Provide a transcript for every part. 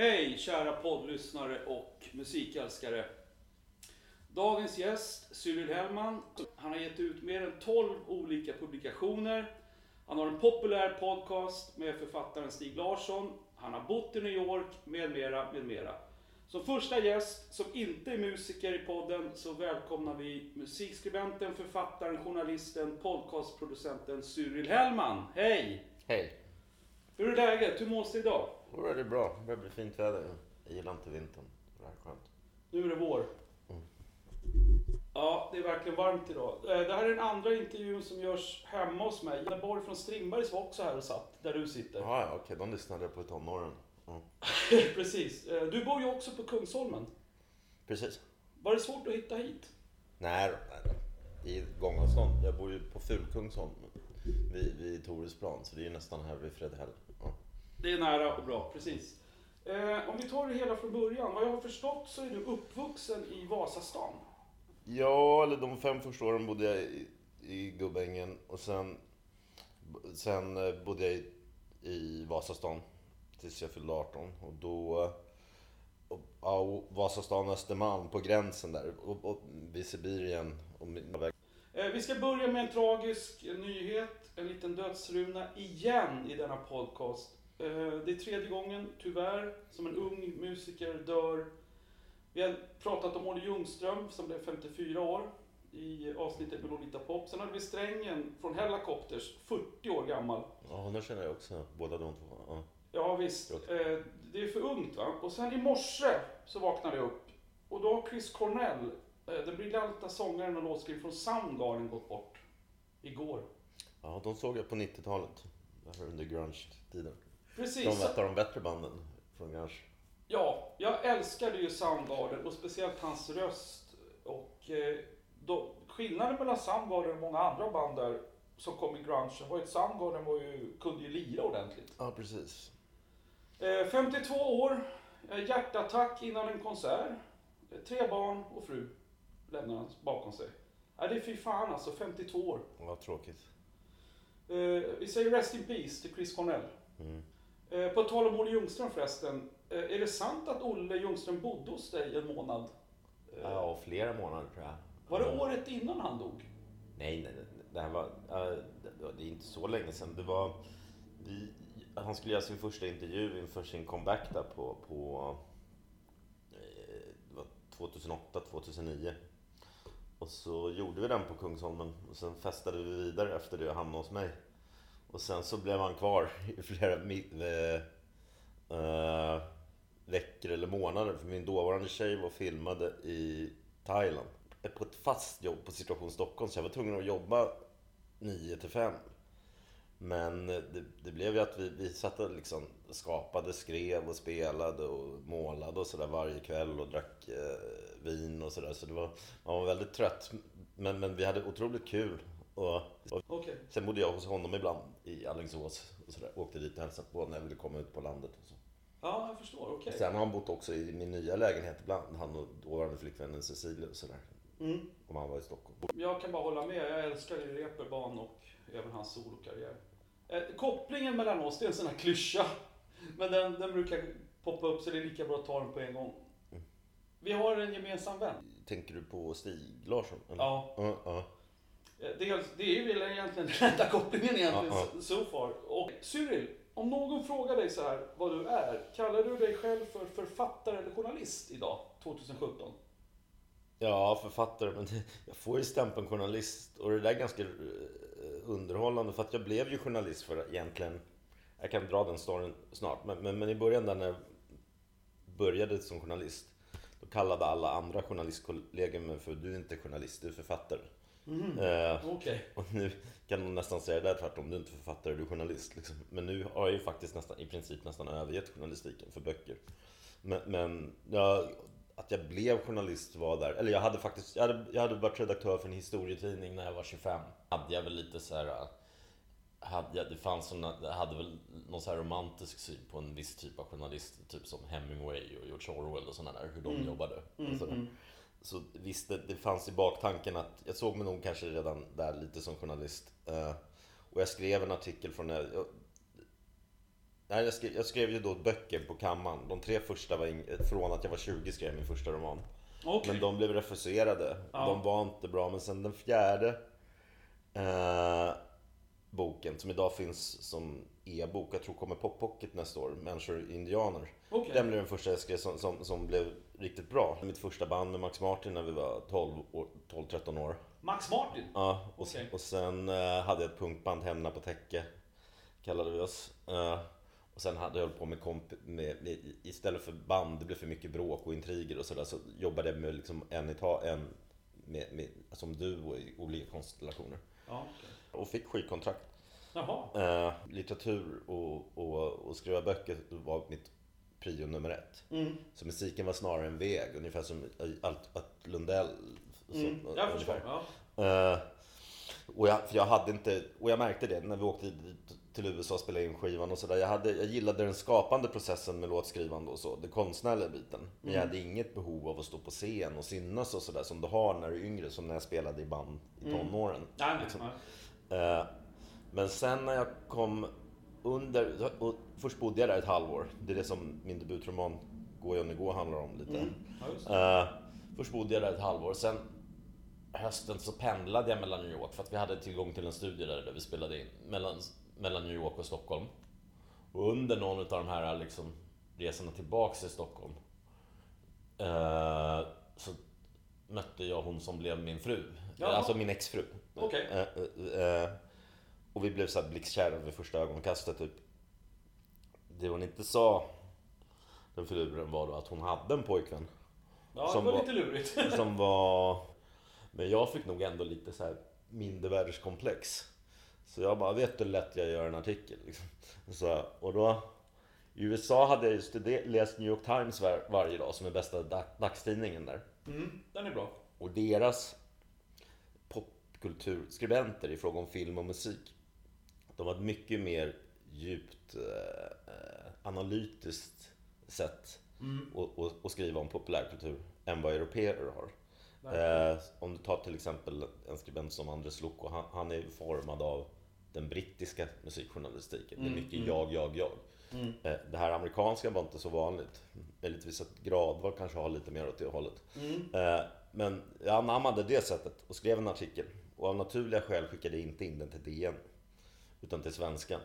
Hej kära poddlyssnare och musikälskare. Dagens gäst, Cyril Hellman, han har gett ut mer än 12 olika publikationer. Han har en populär podcast med författaren Stig Larsson. Han har bott i New York, med mera, med mera. Som första gäst, som inte är musiker i podden, så välkomnar vi musikskribenten, författaren, journalisten, podcastproducenten Cyril Hellman. Hej! Hej! Hur är läget? Hur mås det idag? Det är bra. Det börjar bli fint väder. Jag gillar inte vintern. Det här är skönt. Nu är det vår. Mm. Ja, det är verkligen varmt idag. Eh, Det här är den andra intervjun som görs hemma hos mig. Janne Borg från Strindbergs var också här och satt, där du sitter. Ja, ja, okej. De lyssnade jag på i tonåren. Ja. Precis. Eh, Du bor ju också på Kungsholmen. Precis. Var det svårt att hitta hit? Nej, då, nej då. I gångavstånd. Jag bor ju på Fulkungsholm. Vid, vid Toresplan. Så det är ju nästan här vid Fredhäll. Det är nära och bra, precis. Eh, om vi tar det hela från början. Vad jag har förstått så är du uppvuxen i Vasastan. ja, eller de fem första åren bodde jag i, i Gubbängen. Och sen, sen eh, bodde jag i, i Vasastan. Tills jag fyllde 18. Och då... Och, ja, Vasastan Östermalm på gränsen där. Och, och vid Sibirien. Och min- Eh, Vi ska börja med en tragisk nyhet, en liten dödsruna igen i denna podcast. Eh, Det är tredje gången, tyvärr, som en ung musiker dör. Vi har pratat om Olle Ljungström som blev 54 år i avsnittet med Lolita Pop. Sen hade vi Strängen från Hellacopters, 40 år gammal. Ja, honom känner jag också. Båda de två. Ja. Ja visst, eh, det är för ungt va. Och sen i morse så vaknade jag upp och då har Chris Cornell, eh, den briljanta sångaren och låtskrivaren från Soundgarden gått bort. Igår. ja, de såg jag på 90-talet. Det här Under grunge-tiden. Precis. De var ett av de bättre banden från grunge. Ja, jag älskade ju Soundgarden och speciellt hans röst. Och eh, då, skillnaden mellan Soundgarden och många andra band där som kom i grunge var ju att Soundgarden var ju, kunde ju lira ordentligt. Ja, precis. Eh, 52 år, eh, hjärtattack innan en konsert. Eh, tre barn och fru lämnar han bakom sig. Ja, det är fy fan alltså, 52 år. Vad tråkigt. Eh, vi säger Rest in Peace till Chris Cornell. Mm. Eh, på tal om Olle Ljungström förresten. Eh, är det sant att Olle Ljungström bodde hos dig en månad? Eh, Ja, flera månader tror jag. Var det året innan han dog? Nej, nej, nej. Det här var... det är inte så länge sedan. Det var... Vi, han skulle göra sin första intervju inför sin comeback där på... på det var 2008, 2009. Och så gjorde vi den på Kungsholmen. Och sen festade vi vidare efter det och hamnade hos mig. Och sen så blev han kvar i flera äh, veckor eller månader. För min dåvarande tjej var och filmade i Thailand. På ett fast jobb på Situation Stockholm. Så jag var tvungen att jobba 9 till 5. Men det, det blev ju att vi, vi satt och liksom skapade, skrev och spelade och målade och sådär varje kväll och drack eh, vin och sådär. Så det var, man var väldigt trött. Men, men vi hade otroligt kul. Och, och Okej. sen bodde jag hos honom ibland i Alingsås och sådär. Åkte dit och hälsade på när jag ville komma ut på landet och så. Ja, jag förstår. Okej. Sen har han bott också i min nya lägenhet ibland. Han och dåvarande flickvännen Cecilia och sådär. Mm. Om han var i Stockholm. Jag kan bara hålla med. Jag älskar Reeperbahn och även hans solokarriär. Eh, kopplingen mellan oss, det är en sån här klyscha. Men den, den brukar poppa upp så det är lika bra att ta den på en gång. Mm. Vi har en gemensam vän. Tänker du på Stig Larsson? eller? Ja. Ja, ja. Eh, Dels, det är väl egentligen den enda kopplingen egentligen Ja, so- so far. Och Cyril, om någon frågar dig så här vad du är, kallar du dig själv för författare eller journalist idag, 2017? Ja, författare. Men jag får ju stämpeln journalist. Och det där är ganska eh, underhållande. För att jag blev ju journalist för egentligen... Jag kan dra den storyn snart. Men, men, men i början där när jag började som journalist. Då kallade alla andra journalistkollegor mig för du är inte journalist, du är författare. Eh, Okej. och nu kan man nästan säga det där tvärtom. Du är inte författare, du är journalist. Liksom. Men nu har jag ju faktiskt nästan, i princip nästan övergett journalistiken för böcker. Men, men ja, att jag blev journalist var där. Eller jag hade faktiskt, jag hade, jag hade varit redaktör för en historietidning när jag var 25. Hade jag väl lite så här... Hade jag, det fanns såna, jag hade väl någon så här romantisk syn på en viss typ av journalister. Typ som Hemingway och George Orwell och sådana där. Hur de jobbade. och sådär. Så visst, det, det fanns i baktanken att jag såg mig nog kanske redan där lite som journalist. Eh, och jag skrev en artikel från när jag, Nej, jag, skrev, jag skrev ju då böcker på kammaren. De tre första var in, från att jag var 20 skrev jag min första roman. Okej. Men de blev refuserade. Ja. De var inte bra. Men sen den fjärde eh, boken som idag finns som e-bok. Jag tror kommer på pocket nästa år. Människor indianer. Okej. Den blev den första jag skrev som, som, som blev riktigt bra. Mitt första band med Max Martin när vi var 12 år- 12-13 år. Max Martin? Ja, och, Okej. och sen eh, hade jag ett punkband, Hemna på täcke, kallade vi oss. Eh, och sen hade jag hållit på med, komp med, med istället för band, det blev för mycket bråk och intriger och sådär, så jobbade jag med liksom en i ta, en med, med, som duo i olika konstellationer. Ja, okej. Och fick skivkontrakt. Jaha. Eh, litteratur och, och, och skriva böcker var mitt prio nummer ett. Mm. Så musiken var snarare en väg, ungefär som allt, att Lundell. så- Mm. Jag förstår. Ja. Eh, och, jag, för jag hade inte, och jag märkte det när vi åkte till USA och spelade in skivan och sådär. Jag, hade, jag gillade den skapande processen med låtskrivande och så, den konstnärliga biten. Men jag hade inget behov av att stå på scen och synas och sådär som du har när du är yngre, som när jag spelade i band i tonåren. Nej, nej, liksom. nej. Eh, men sen när jag kom under, och först bodde jag där ett halvår. Det är det som min debutroman Gå Johnny Gå handlar om lite. Mm. Ja. Eh, först bodde jag där ett halvår. Sen hösten så pendlade jag mellan New York för att vi hade tillgång till en studio där, där vi spelade in. Mellan, mellan New York och Stockholm. Och under någon av de här liksom, resorna tillbaks till Stockholm eh, så mötte jag hon som blev min fru. Jaha. Alltså min exfru. Eh, eh, eh, och vi blev så här blixtkära vid första ögonkastet typ. Det hon inte sa, den filuren, var då att hon hade en pojkvän. Ja, det som var var- lite lurigt. Som var... Men jag fick nog ändå lite så här mindervärdeskomplex. Så jag bara, vet du hur lätt jag gör en artikel? Liksom. Så, och då... I USA hade jag ju studer- läst New York Times var, varje dag som är bästa dag, dagstidningen där. Mm, den är bra. Och deras popkulturskribenter i fråga om film och musik. De har ett mycket mer djupt eh, eh, analytiskt sätt att, att, att skriva om populärkultur än vad europeer har. Eh, om du tar till exempel en skribent som Andres Locco, han, han är formad av den brittiska musikjournalistiken. Det är mycket jag, jag, jag. Eh, det här amerikanska var inte så vanligt. Möjligtvis att Gradval kanske har lite mer åt det hållet. Eh, men jag anammade det sättet och skrev en artikel. Och av naturliga skäl skickade jag inte in den till DN. Utan till Svenskan.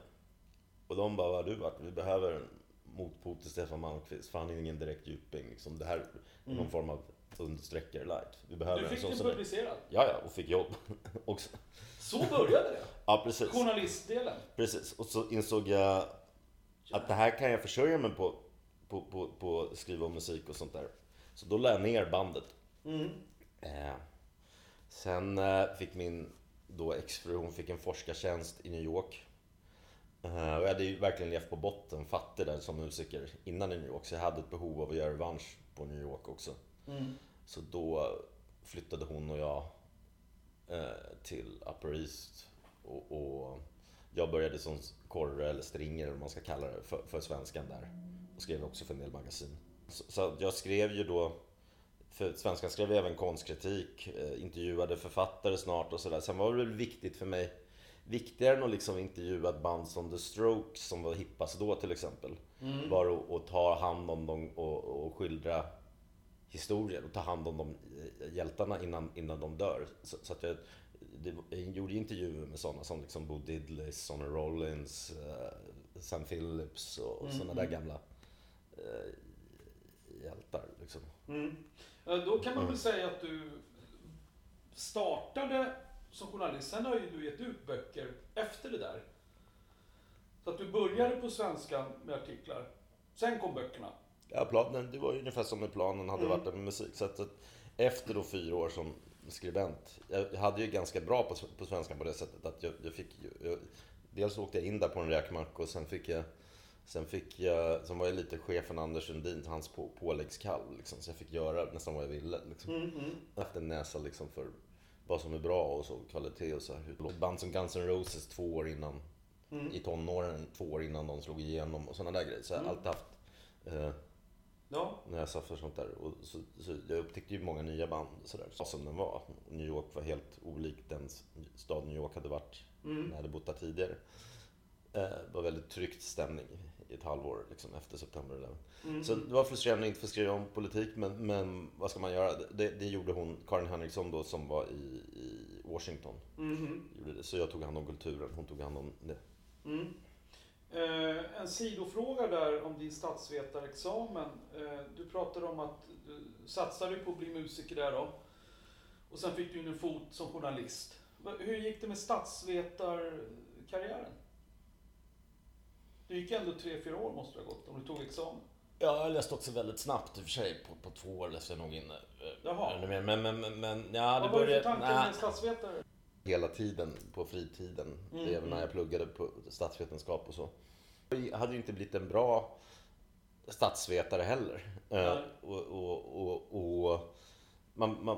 Och de bara, vad har du varit? Vi behöver en motpol till Stefan Malmqvist. För han är ingen direkt djuping. Liksom. Det här är någon form av understreckare light. Vi behöver Du en fick sån den publicerad. Ja, ja, och fick jobb också. Så började det. Ja, precis. Journalistdelen. Precis. Och så insåg jag att det här kan jag försörja mig på, på, på, på skriva om musik och sånt där. Så då la jag ner bandet. Mm. Eh, sen eh, fick min då exfru, hon fick en forskartjänst i New York. Eh, och jag hade ju verkligen levt på botten, fattig där som musiker innan i New York. Så jag hade ett behov av att göra revansch på New York också. Mm. Så då flyttade hon och jag eh, till Upper East. Och, och jag började som korre eller stringer eller vad man ska kalla det för, för svenskan där. Och skrev också för en del magasin. Så, jag skrev ju då för Svenskan skrev jag även konstkritik, eh, intervjuade författare snart och sådär. Sen var det väl viktigt för mig, viktigare än att liksom intervjua ett band som The Strokes som var hippast då till exempel. Var att, att ta hand om dem och, och skildra historier och ta hand om de eh, hjältarna innan, innan de dör. Så, så att jag, det, jag gjorde intervjuer med sådana som liksom Bo Diddley, Sonny Rollins, eh, Sam Phillips och, och sådana där gamla eh, hjältar. Liksom. Mm. Eh, Då kan man väl säga att du startade som journalist. Sen har ju du gett ut böcker efter det där. Så att du började på svenska med artiklar. Sen kom böckerna. Ja, planen, det var ju ungefär som med planen hade varit med musik. Så att, efter då fyra år som skribent, jag hade ju ganska bra på, på svenska på det sättet att jag, jag fick ju, jag, dels åkte jag in där på en räkmack och sen fick jag Sen fick jag, sen var jag lite chefen Anders Sundin, hans på, påläggskalv liksom, så jag fick göra nästan vad jag ville. Liksom. Mm, Haft en näsa liksom för vad som är bra och så kvalitet och så här. Band som Guns N' Roses två år innan, i tonåren, två år innan de slog igenom och sådana där grejer. Så jag har alltid haft eh, Ja. näsa för sånt där. Och så, så jag upptäckte ju många nya band sådär, så som den var. New York var helt olik den stad New York hade varit när jag hade bott där tidigare. Eh, det var väldigt tryckt stämning. I ett halvår liksom, efter september 11. Mm. Så det var frustrerande att inte få skriva om politik, men, men vad ska man göra? Det, det gjorde hon, Karin Henriksson då, som var i, i Washington. Det. Så jag tog hand om kulturen, hon tog hand om det. Mm. Eh, en sidofråga där om din statsvetarexamen. Eh, du pratade om att du satsade på att bli musiker där då. Och sen fick du in en fot som journalist. Hur gick det med statsvetarkarriären? Det gick ändå tre, fyra år måste det ha gått om du tog examen. Ja, jag läste också väldigt snabbt i och för sig. På, på två år läste jag nog in eh, Jaha. Men, men, men, men ja, det Vad var det för började... tankar nja, med statsvetare? hela tiden på fritiden. Mm, Även när mm. jag pluggade på statsvetenskap och så. Jag hade ju inte blivit en bra statsvetare heller. Eh, och, och, och, och man, man,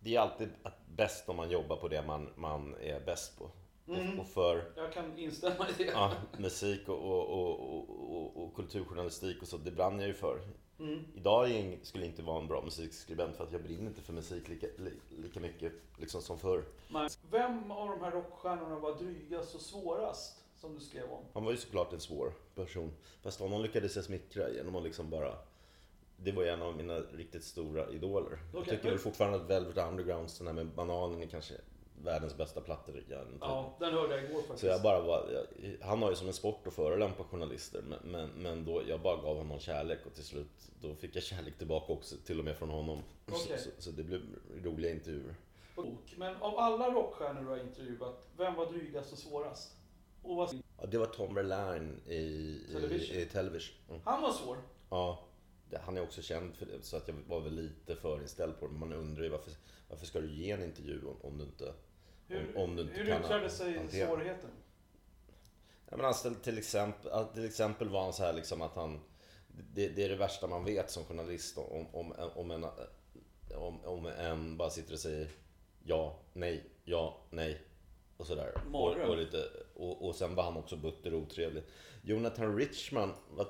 det är alltid bäst om man jobbar på det man, man är bäst på. Mm. Och, för Jag kan instämma i det. ja, musik och, och, och, och, kulturjournalistik och så, det brann jag ju för. Mm. Idag jag skulle jag inte vara en bra musikskribent för att jag brinner inte för musik lika, li, lika mycket liksom som förr. Nej. Vem av de här rockstjärnorna var drygast och svårast? Som du skrev om. Han var ju såklart en svår person. Fast honom lyckades jag smickra genom att liksom bara... Det var en av mina riktigt stora idoler. Jag Okej, tycker men- väl fortfarande att Velvet Underground, den här med bananen, är kanske världens bästa genom tiden. Ja, den hörde jag igår faktiskt. Så jag bara var, jag, han har ju som en sport att förolämpa journalister men, men, men då, jag bara gav honom kärlek och till slut då fick jag kärlek tillbaka också till och med från honom. Okej. Så, så, så det blev roliga intervjuer. Men av alla rockstjärnor du har intervjuat, vem var drygast och svårast? Och vad... Ja, det var Tom Verlaine i, i, Television. i Television. Mm. Han var svår. Ja, han är också känd för det så att jag var väl lite förinställd på det. Men man undrar ju varför, varför ska du ge en intervju om, om du inte... Hur, Om- du inte hur yttrade sig hantera. svårigheten? Ja, men ställde till exempel, till exempel var han så här liksom att han... Det, det är det värsta man vet som journalist om, om, om, en, om, om en bara sitter och säger ja, nej, ja, nej och sådär. Och, och, lite, och, och sen var han också butter och otrevlig. Jonathan Richman var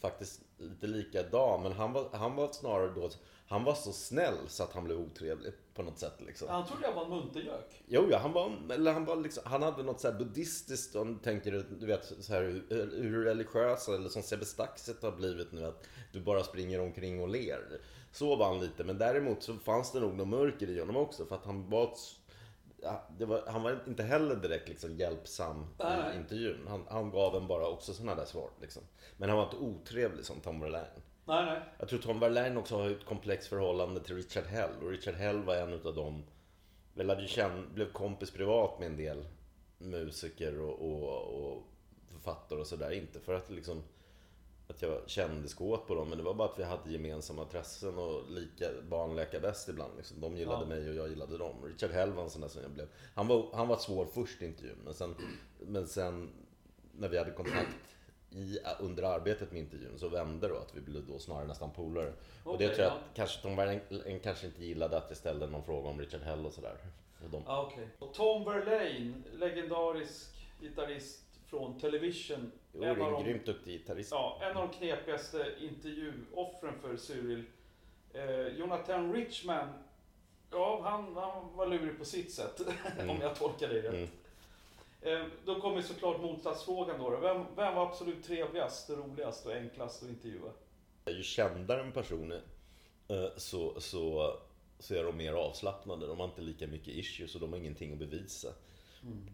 faktiskt lite likadan men han var, han var snarare då... Han var så snäll så att han blev otrevlig på något sätt liksom. Han trodde jag var en muntergök. Jo, ja, han var, eller han var liksom, han hade något så här buddhistiskt, om du tänker, du vet, så här, hur, hur religiösa, eller som Sebbe Staxet har blivit nu, att du bara springer omkring och ler. Så var han lite, men däremot så fanns det nog något mörker i honom också, för att han var, var, han var inte heller direkt liksom hjälpsam Nej, i intervjun. Han, han gav en bara också sådana där svar liksom. Men han var inte otrevlig som Tom Verlaine. Nej, nej. Jag tror Tom Verlaine också har ett komplext förhållande till Richard Hell. Och Richard Hell var en utav dem, väl hade ju känt, blev kompis privat med en del musiker och, och, och författare och sådär. Inte för att liksom att jag kände skåt på dem, men det var bara att vi hade gemensamma intressen och lika barn leka bäst ibland. Liksom. De gillade Ja. mig och jag gillade dem. Richard Hell var en sån där som jag blev... Han var, han var svår först i intervjun, men sen, men sen när vi hade kontakt i, under arbetet med intervjun så vände då att vi blev då snarare nästan polare. och det tror jag ja. att kanske Tom Verlaine kanske inte gillade att jag ställde någon fråga om Richard Hell och sådär. Ja, okej. Och Tom Verlaine, legendarisk gitarrist från Television. jo, det en, av är en de, grymt duktig gitarrist. ja, en av de knepigaste intervjuoffren för Cyril. Eh, Jonathan Richman, ja han, han var lurig på sitt sätt. Mm. om jag tolkar det rätt. Mm. Eh, då kommer såklart motsatsfrågan då. Vem, vem var absolut trevligast, roligast och enklast att intervjua? Ju kändare en person är, eh, så, så, så är de mer avslappnade. De har inte lika mycket issues och de har ingenting att bevisa.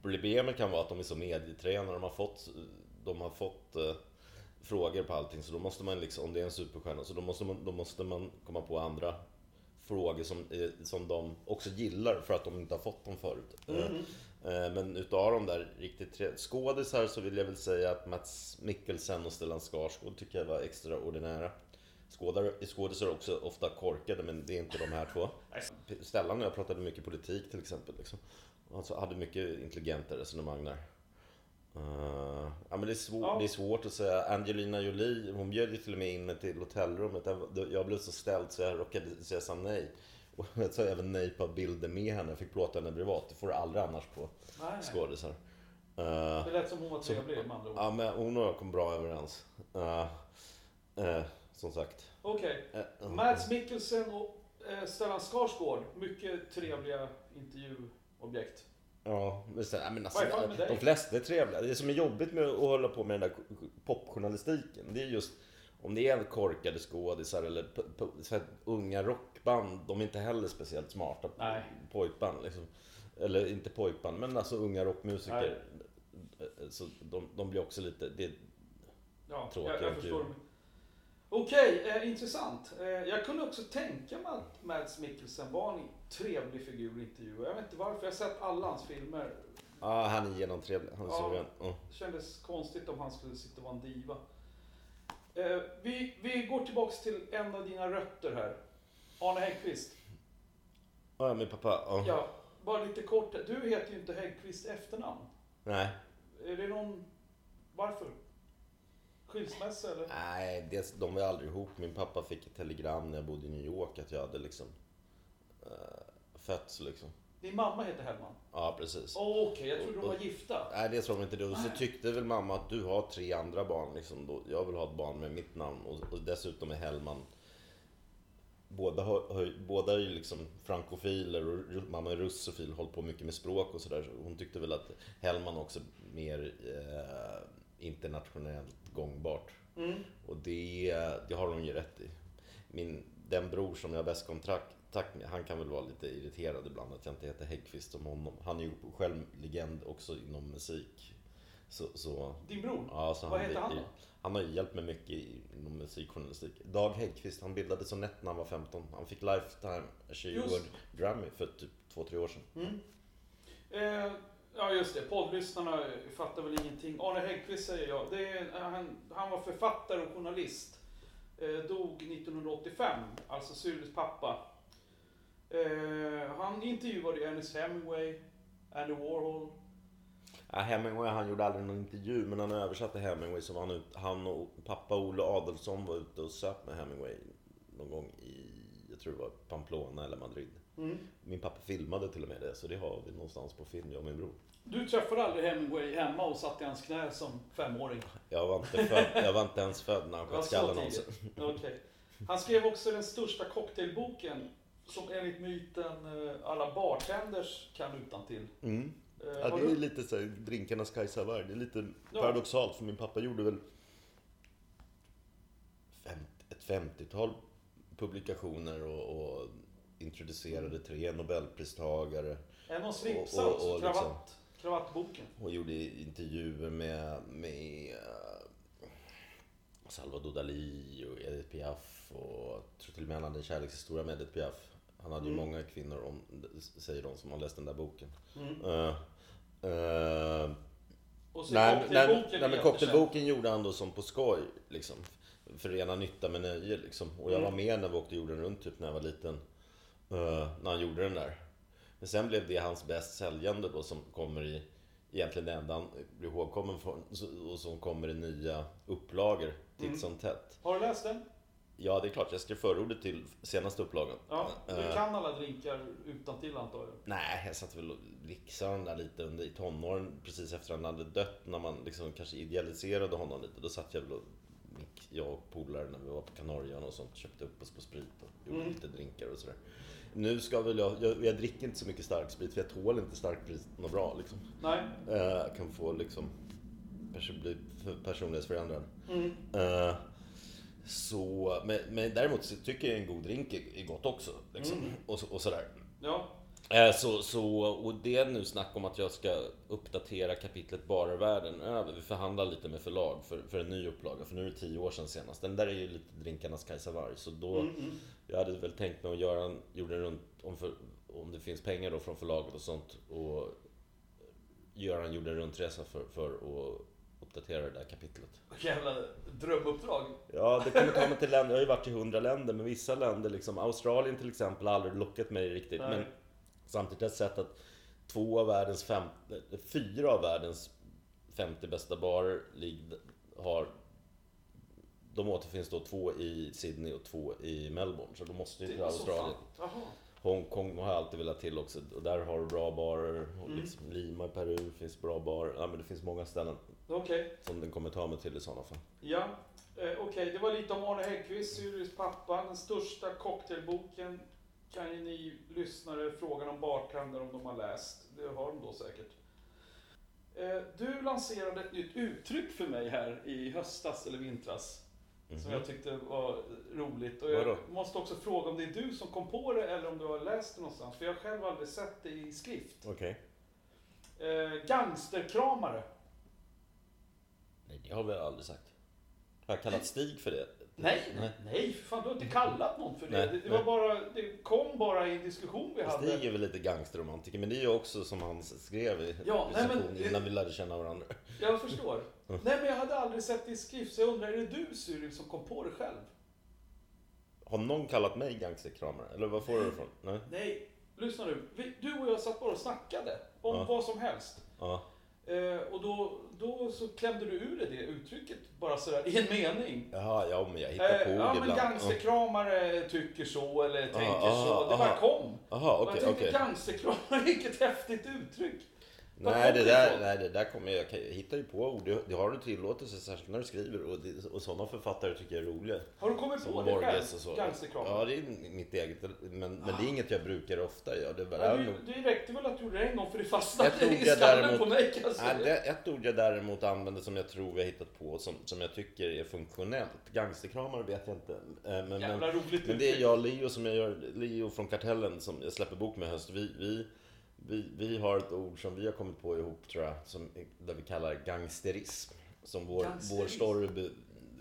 Problemet kan vara att de är så medietränade. De har fått, de har fått eh, frågor på allting. Så då måste man liksom, om det är en superstjärna, så då måste man, då måste man komma på andra frågor som, eh, som de också gillar för att de inte har fått dem förut. Eh, Eh, Men utav de där riktigt tre... skådisar så vill jag väl säga att Mats Mikkelsen och Stellan Skarsgård tycker jag var extraordinära. Skådisar är också ofta korkade men det är inte de här två. Stellan och jag pratade mycket politik till exempel. Liksom. Alltså hade mycket intelligenta resonemang där. Eh, ja, men det, är svår, Ja. det är svårt att säga. Angelina Jolie, hon bjöd ju till och med in mig till hotellrummet. Jag- blev så ställd så jag råkade säga så nej. Och jag sa även nej på bilder med henne. Jag fick plåta henne privat. Det får du aldrig annars på skådisar. Eh, Det lät som hon var Så- trevlig med andra ord. ja, men hon och jag kom bra överens. Eh, eh, som sagt. Okej. Eh, Mads Mikkelsen och eh, Stellan Skarsgård, mycket trevliga intervjuobjekt. Ja, men, sen, ja, men Vad är fan med dig? de flesta är trevliga. Det som är jobbigt med att hålla på med den där popjournalistiken, det är just om det är korkade skådisar eller så här, unga rockband, de är inte heller speciellt smarta Nej. pojkband. Liksom. Eller inte pojkband, men alltså unga rockmusiker. Så de, de blir också lite... Det, Ja, Tråkiga jag, jag förstår. Okej, eh, intressant. Eh, jag kunde också tänka mig att Mads Mikkelsen var en trevlig figur i intervjuer. Jag vet inte varför, jag har sett alla hans filmer. ja, han är genomtrevlig. Han är Ja. suverän. Ja. Det kändes konstigt om han skulle sitta och vara en diva. Eh, vi, vi går tillbaks till en av dina rötter här. Arne Häggkvist. Ja, min pappa. Ja. Ja, bara lite kort. Du heter ju inte Häggkvist efternamn. Nej. Är det någon... Varför? Skilsmässa eller? Nej, det, de var aldrig ihop. Min pappa fick ett telegram när jag bodde i New York att jag hade liksom uh, fötts liksom. Din mamma heter Hellman? Ja, precis. Åh, Okej, jag trodde de var gifta. Nej, det tror de inte. det. Och så tyckte väl mamma att du har tre andra barn. Liksom. Då, jag vill ha ett barn med mitt namn. Och, och dessutom är Hellman... Båda, har, båda är ju liksom frankofiler och mamma är russofil, hållit på mycket med språk och sådär. Så hon tyckte väl att Hellman också mer eh, internationellt gångbart. Mm. Och det, det har hon ju rätt i. Min, den bror som jag har bäst kontakt med, han kan väl vara lite irriterad ibland att jag inte heter Häggkvist som honom. Han är ju själv legend också inom musik. Så, så, Din bror? ja, så Vad heter han då? Han har ju hjälpt mig mycket inom musikjournalistik. Dag Häggkvist, han bildade Sonett när han var 15. Han fick Lifetime Achievement. Grammy för typ två, tre år sedan. Mm. Eh, ja, just det. Poddlyssnarna fattar väl ingenting. Arne Häggkvist säger jag. Det är, han, han var författare och journalist. Eh, dog 1985, alltså Sules pappa. Eh, han intervjuade Ernest Hemingway, Andy Warhol. Ja, Hemingway, han gjorde aldrig någon intervju, men han översatte Hemingway. Så var han, ut, han och pappa Olle Adolfsson var ute och söp med Hemingway någon gång i, jag tror det var Pamplona eller Madrid. Mm. Min pappa filmade till och med det, så det har vi någonstans på film, jag och min bror. Du träffade aldrig Hemingway hemma och satt i hans knä som femåring? Jag var inte, född, jag var inte ens född när han sköt skallen av sig. Okej. Han skrev också den största cocktailboken som enligt myten eh, alla bartenders kan utantill. Mm. Eh, Ja, det är du- lite så här, drinkarnas Kajsa Warg. Det är lite Ja. paradoxalt, för min pappa gjorde väl fem, ett 50-tal publikationer och, och introducerade tre nobelpristagare. Någon Och- slipsar och- också? och liksom- Kravatt, kravattboken? Och gjorde intervjuer med, med eh, Salvador Dalí och Edith Piaf. Och jag tror till och med han hade en kärlekshistoria med Edith Piaf. Han hade ju Mm. många kvinnor, om, säger de som har läst den där boken. Mm. Eh, eh, Och så nej, cocktailboken nej, men cocktailboken gjorde han då som på skoj. Liksom, för rena nytta med nöje. Liksom. Och jag var Mm. med när vi åkte jorden runt typ när jag var liten. Eh, när han gjorde den där. Men sen blev det hans bäst säljande då som kommer i Egentligen det enda han blir ihågkommen för och som kommer i nya upplagor titt Mm. som tätt. Har du läst den? Ja, det är klart. Jag skrev förordet till senaste upplagan. Ja, du Eh, kan alla drinkar utan till antar jag. Nej, jag satt väl och blixtrade den där lite under i tonåren precis efter han hade dött. När man liksom kanske idealiserade honom lite. Då satt jag väl och jag och polare när vi var på Kanarieöarna och sånt. Köpte upp oss på sprit och gjorde Mm. lite drinkar och sådär. Nu ska väl jag, jag, jag dricker inte så mycket stark sprit för jag tål inte stark sprit något bra liksom. Nej. Eh, Jag kan få liksom bli för- personlighetsförändrad. Mm. Eh, Så, men, men däremot så tycker jag en god drink är, är gott också. Liksom. Mm. Och, och sådär. Ja. Eh, Så, så, och det är nu snack om att jag ska uppdatera kapitlet Bara världen över. Vi förhandlar lite med förlag för, för en ny upplaga. För nu är det tio år sedan senast. Den där är ju lite drinkarnas Kajsa Warg. Så då, Mm, mm. jag hade väl tänkt mig att göra en, gjorde runt, om, för, om det finns pengar då från förlaget och sånt. Och Göran gjorde en runtresa för, för att uppdatera det där kapitlet. Jävla drömuppdrag. Ja, det kommer ta mig till länder. Jag har ju varit i hundra länder, men vissa länder, liksom Australien till exempel, har aldrig lockat mig riktigt. Nej. Men samtidigt har jag sett att två av världens fem, fyra av världens 50 bästa barer har de återfinns då två i Sydney och två i Melbourne. Så då måste ju till Australien. Hongkong har jag alltid velat till också. Och där har du bra barer. Och Mm. liksom Lima i Peru finns bra barer. Ja, men det finns många ställen Okej. som den kommer ta mig till i sådana fall. Ja. Eh, Okej, det var lite om Arne Häggkvist, Syrils pappa, den största cocktailboken kan ju ni lyssnare fråga om bartender om de har läst. Det har de då säkert. Eh, Du lanserade ett nytt uttryck för mig här i höstas eller vintras. Som jag tyckte var roligt. Och jag Vadå? måste också fråga om det är du som kom på det eller om du har läst det någonstans. För jag har själv aldrig sett det i skrift. Okej. Eh, gangsterkramare. Nej, det har vi aldrig sagt. Har jag kallat Stig för det? Nej, Nej. nej, för fan du har inte kallat någon för det. Nej, det, det, var bara, det kom bara i en diskussion vi hade. Stig är väl lite gangsterromantiker, men det är ju också som han skrev i Ja, nej, men- innan vi lärde känna varandra. Jag förstår. Nej, men jag hade aldrig sett det i skrift, så jag undrar, är det du Cyril som kom på det själv? Har någon kallat mig gangsterkramare? Eller vad får du det ifrån? Nej? Nej, lyssna nu. Du och jag satt bara och snackade om Ja. vad som helst. Ja. Eh, och då, då så klämde du ur dig det uttrycket, bara sådär i en mening. Jaha, ja men jag hittar Eh, på ord ja, men ibland. gangsterkramare tycker så, eller tänker aha, så. Det bara aha. kom. Jaha, Och okej, jag tänkte, okej. gangsterkramare, vilket häftigt uttryck. Nej det, där, nej, det där kommer jag, jag hittar ju på ord. Det, har du tillåtelse, särskilt när du skriver. Och, det, och sådana författare tycker jag är roliga. Har du kommit på Som det själv? Gangsterkramare? Ja, det är mitt eget. Men, men det är inget jag brukar ofta göra. Det, var- Ja, det, du, det räckte väl att du gjorde det en gång för det fastnade i skallen på mig kan jag säga. Nej, det, ett ord jag däremot använder som jag tror vi har hittat på som, som jag tycker är funktionellt. Gangsterkramare vet jag inte. Eh, Men, men, Jävla roligt men det är jag och Leo som jag gör, Leo från Kartellen som jag släpper bok med höst. Vi, vi, vi, vi har ett ord som vi har kommit på ihop tror jag, som, där vi kallar gangsterism. Som vår, vår Gangsterism. story be-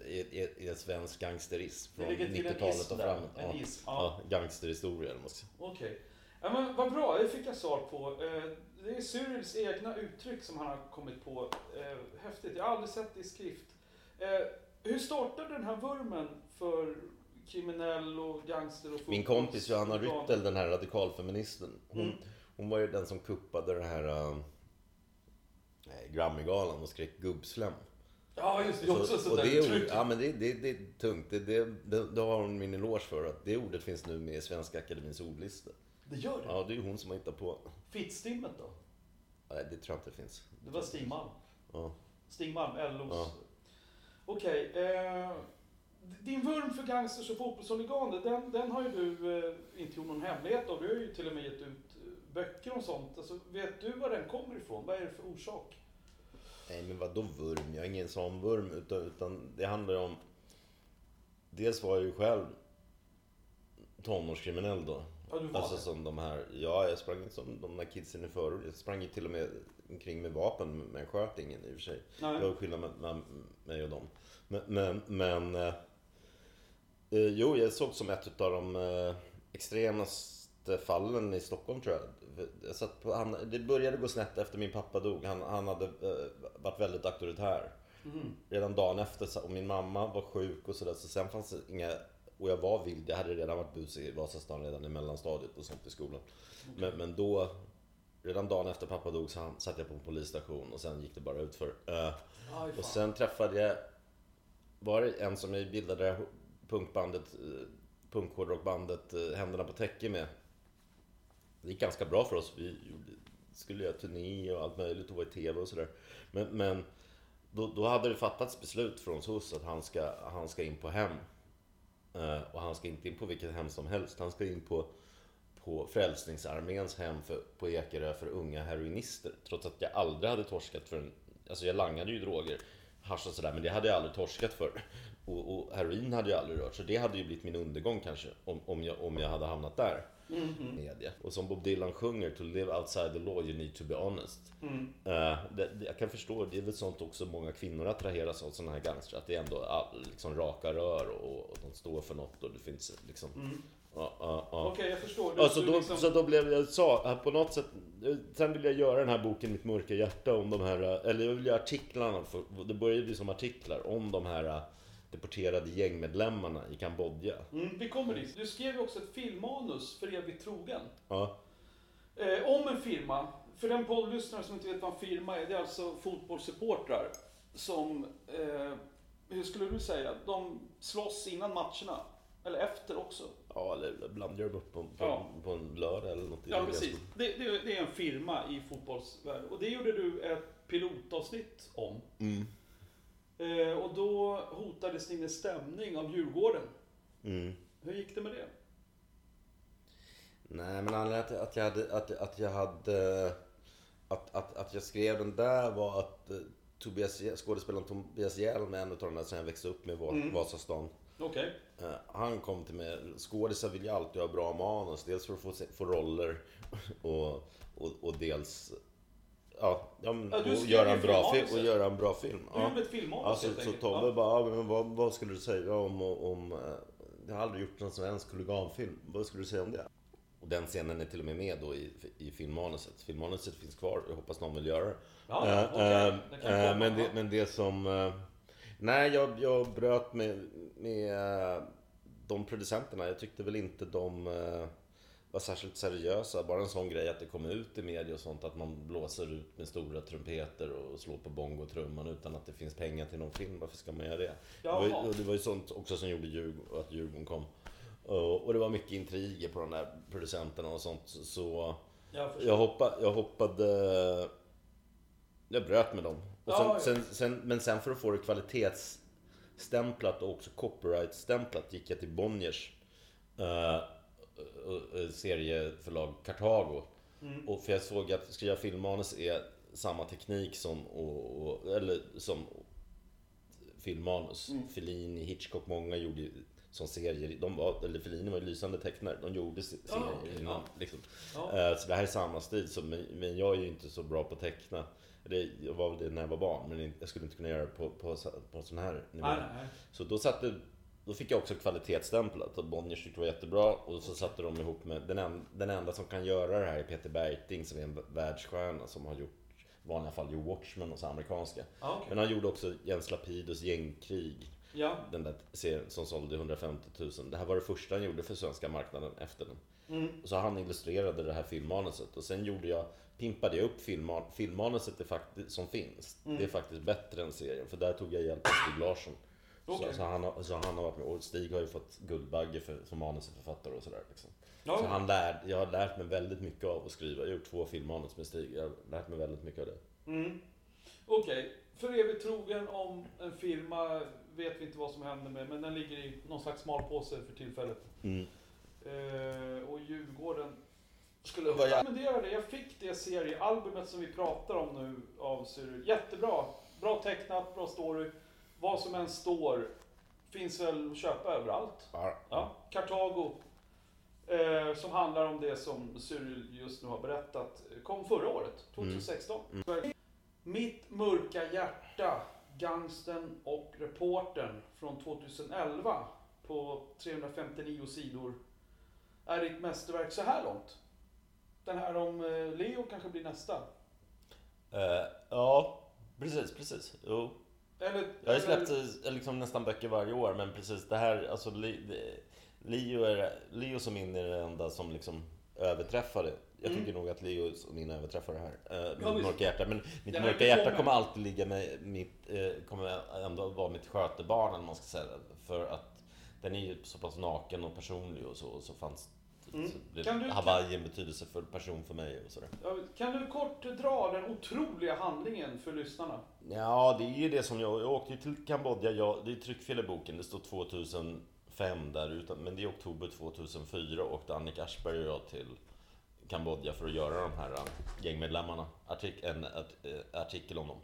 är, är, är svensk gangsterism från ligger till en 90-talet ism och framåt. Ja. ja. Ja, säga. Okej. Ja, men vad bra, det fick jag svar på. Eh, Det är Cyrils egna uttryck som han har kommit på. Eh, Häftigt, jag har aldrig sett det i skrift. Eh, Hur startade den här vurmen för kriminell och gangster och Min kompis Johanna? Ryttel, den här radikalfeministen. Hon, Mm. Hon var ju den som kuppade den här äh, Grammygalan och skrek gubbslem. Ja, just det. det är också Så- sånt och där det, uttryck. ja, men det, det, det är tungt. Det, det, det, det har hon min eloge för. Att det ordet finns nu med i Svenska Akademins ordlista. Det gör det. Ja, det är ju hon som har hittat på. Fittstimmet då? Nej, det tror jag inte finns. Det var Stig Malm. Ja. Stig Malm, LOs. Ja. Okej. eh, din vurm för gangsters och fotbollshuliganer, den, den har ju du eh, inte gjort någon hemlighet av. Du har ju till och med gett ut böcker och sånt. Alltså, vet du var den kommer ifrån? Vad är det för orsak? Nej, men vadå vurm? Jag är ingen sån vurm. Utan, utan det handlar om... Dels var jag ju själv tonårskriminell då. Ja, du var Alltså det. som de här, ja jag sprang inte som de där kidsen i förort. Jag sprang ju till och med omkring med vapen men jag sköt ingen i och för sig. Nej. Det var skillnad mellan mig och dem. Men, men, men eh, eh, jo jag såg som ett av de eh, extremaste fallen i Stockholm tror jag. jag satt på, han, det började gå snett efter min pappa dog. Han, han hade eh, varit väldigt auktoritär. Mhm. Redan dagen efter och min mamma var sjuk och sådär så sen fanns det inga och jag var vild, jag hade redan varit busig i Vasastan redan i mellanstadiet och sånt i skolan. Men, men då, redan dagen efter pappa dog så han, satt jag på en polisstation och sen gick det bara ut för. Uh, Aj, och sen träffade jag, var det en som jag bildade punkbandet, eh, punkhårdrockbandet eh, Händerna på täcke med. Det gick ganska bra för oss, vi skulle göra turné och allt möjligt och vara i TV och sådär. Men, men då, då hade det fattats beslut från SOS att han ska, han ska in på hem. Eh, och han ska inte in på vilket hem som helst. Han ska in på, på Frälsningsarméns hem för, på Ekerö för unga heroinister. Trots att jag aldrig hade torskat för en... Alltså jag langade ju droger, hasch och sådär, men det hade jag aldrig torskat för. Och, och heroin hade jag aldrig rört, så det hade ju blivit min undergång kanske. Om, om, jag, om jag hade hamnat där. Mhm. Media. Och som Bob Dylan sjunger, to live outside the law you need to be honest. Mm. Eh, det, det, jag kan förstå, det är väl sånt också många kvinnor attraheras av sådana här gangstrar. Att det är ändå all, liksom raka rör och, och de står för något och det finns liksom... Mm. Ja, ja, ja. Okej, jag förstår. Du, Ja, så, du då, liksom- så då blev jag, sa på något sätt, sen vill jag göra den här boken Mitt mörka hjärta om de här, eller jag vill göra artiklarna, för, det började bli som artiklar om de här deporterade gängmedlemmarna i Kambodja. Mm, vi kommer dit. Du skrev ju också ett filmmanus för evigt trogen. Ja, Eh, om en firma. För den poddlyssnare som inte vet vad en firma är, det är alltså fotbollssupportrar som, eh, hur skulle du säga, de slåss innan matcherna. Eller efter också. Ja eller de upp på, på, Ja. på en lördag eller något. Ja, precis. Det, det, det är en firma i fotbollsvärlden. Och det gjorde du ett pilotavsnitt om. Mm. Eh, och då hotades din stämning av Djurgården. Mm. Hur gick det med det? Nej, men anledningen till att jag hade, att, att jag hade, att, att, att jag skrev den där var att eh, Tobias, skådespelaren Tobias Hjelm en av de där som jag växte upp med i Mm. Vasastan. Okej. Eh, Han kom till mig, skådisar vill ju alltid ha bra manus. Dels för att få, få roller och, och, och dels Ja, ja, men, Ja, och, göra en bra film, och göra en bra film. Ja. ett filmmanus Ja, så, helt så enkelt. Tobbe Ja. bara, men vad, vad skulle du säga om, om, eh, jag har aldrig gjort någon svensk huliganfilm. Vad skulle du säga om det? Och den scenen är till och med med då i, i filmmanuset. Filmmanuset finns kvar, jag hoppas någon vill göra det. Ja, ja, okej. eh, Det men, det, men det som... Nej, jag, jag bröt med, med eh, de producenterna. Jag tyckte väl inte de eh, var särskilt seriösa. Bara en sån grej att det kom ut i media och sånt att man blåser ut med stora trumpeter och slår på bongotrumman utan att det finns pengar till någon film. Varför ska man göra det? Det var, ju, det var ju sånt också som gjorde Djurgården, att Djurgården kom. Och, det var mycket intriger på de där producenterna och sånt. Så Jag jag, hoppa, jag hoppade... Jag bröt med dem. Sen, Ja, ja. Sen, sen, men sen för att få det kvalitetsstämplat och också copyright-stämplat gick jag till Bonniers eh, eh, eh, serieförlag Kartago. Mm. Och för jag såg att skriva filmmanus är samma teknik som, och, och, eller, som filmmanus. Mm. Fellini, Hitchcock, många gjorde som serier. De var, eller Fellini var ju lysande tecknare. De gjorde se- Ja, serier okej, innan. ja. Liksom. Ja. Eh, Så det här är samma stil, så, men, men jag är ju inte så bra på att teckna. Det, jag var väl det när jag var barn, men jag skulle inte kunna göra det på, på, på sån här nivå. Nej, nej. Så då satte då fick jag också kvalitetsstämplat och Bonniers tyckte det var jättebra och så satte de ihop med den, en, den enda som kan göra det här är Peter Bergting som är en världsstjärna som har gjort i vanliga fall ju Watchmen och så amerikanska. Ja, okej. Men han gjorde också Jens Lapidus Gängkrig, Ja. den där serien som sålde 150 000. Det här var det första han gjorde för svenska marknaden efter den. Mm. Så han illustrerade det här filmmanuset och sen gjorde jag pimpade jag upp filmman, filmmanuset som finns. Mm. Det är faktiskt bättre än serien för där tog jag hjälp av Stig Larsson. Okej. Så, så, han har, så han har varit med och Stig har ju fått Guldbagge för, som manusförfattare och sådär. Liksom. Ja, Så han lär, jag har lärt mig väldigt mycket av att skriva. Jag har gjort två filmmanus med Stig. Jag har lärt mig väldigt mycket av det. Mm. Okej, för evigt trogen om en firma vet vi inte vad som händer med, men den ligger i någon slags malpåse för tillfället. Mm. Eh, och Djurgården skulle Vad jag- rekommendera det. Jag fick det seriealbumet som vi pratar om nu av Cyril. Jättebra. Bra tecknat, bra story. Vad som än står finns väl att köpa överallt. Ja. Ja, Kartago. Eh, som handlar om det som Cyril just nu har berättat. Kom förra året, 2016. Mitt mörka hjärta, Gangsten och reportern från 2011 på 359 sidor är ditt mästerverk så här långt. Den här om eh, Leo kanske blir nästa. Eh, ja, precis, precis. Jo. Eller, Jag har ju eller- släppt eh, liksom nästan böcker varje år men precis det här, alltså Leo, är, Leo som min är det enda som liksom överträffar det. Jag Mm. tycker nog att Leo som min överträffar det här. Eh, mitt Ja, mörka hjärta. Men mitt Den mörka hjärta kommer alltid ligga med mitt, eh, kommer ändå vara mitt skötebarn man ska säga. För att den är ju så pass naken och personlig och så. Och så fanns Mm. det Kan du- Hawaii en betydelsefull person för mig och sådär. Kan du kort dra den otroliga handlingen för lyssnarna? Ja, det är ju det som jag, jag åkte till Kambodja. Jag, det är tryckfel i boken. Det står 2005 där utan, men det är oktober 2004 åkte Annika Aschberg och jag till Kambodja för att göra de här äh, gängmedlemmarna. Artik, en art, eh, artikel om dem.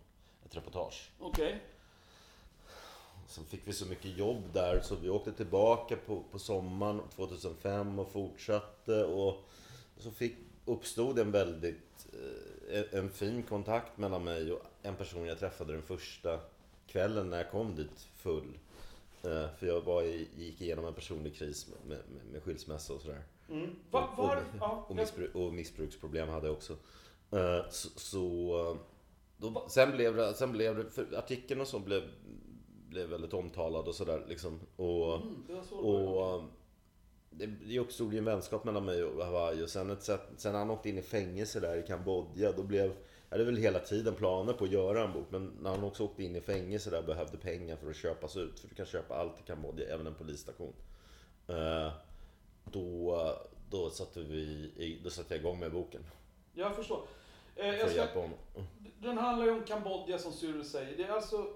Ett reportage. Okej. Sen fick vi så mycket jobb där så vi åkte tillbaka på, på sommaren 2005 och fortsatte och så fick, uppstod en väldigt eh, en- en fin kontakt mellan mig och en person jag träffade den första kvällen när jag kom dit full. Eh, För jag var gick igenom en personlig kris med, med, med skilsmässa och sådär. Mm. Va, Och- var, Och, jag- missbruk, och missbruksproblem hade jag också. Eh, Så, så då, sen blev det, sen blev det, för artikeln och så blev, blev väldigt omtalad och sådär liksom. Och, Mm, det och det, det uppstod ju en vänskap mellan mig och Hawaii och sen, ett sen han åkte in i fängelse där i Kambodja då blev jag hade väl hela tiden planer på att göra en bok men när han också åkte in i fängelse där behövde pengar för att köpas ut för du kan köpa allt i Kambodja, även en polisstation. Eh, Då, då, satte vi, då satte jag igång med boken Jag förstår. Eh, jag ska, den handlar ju om Kambodja som Cyril säger. Det är alltså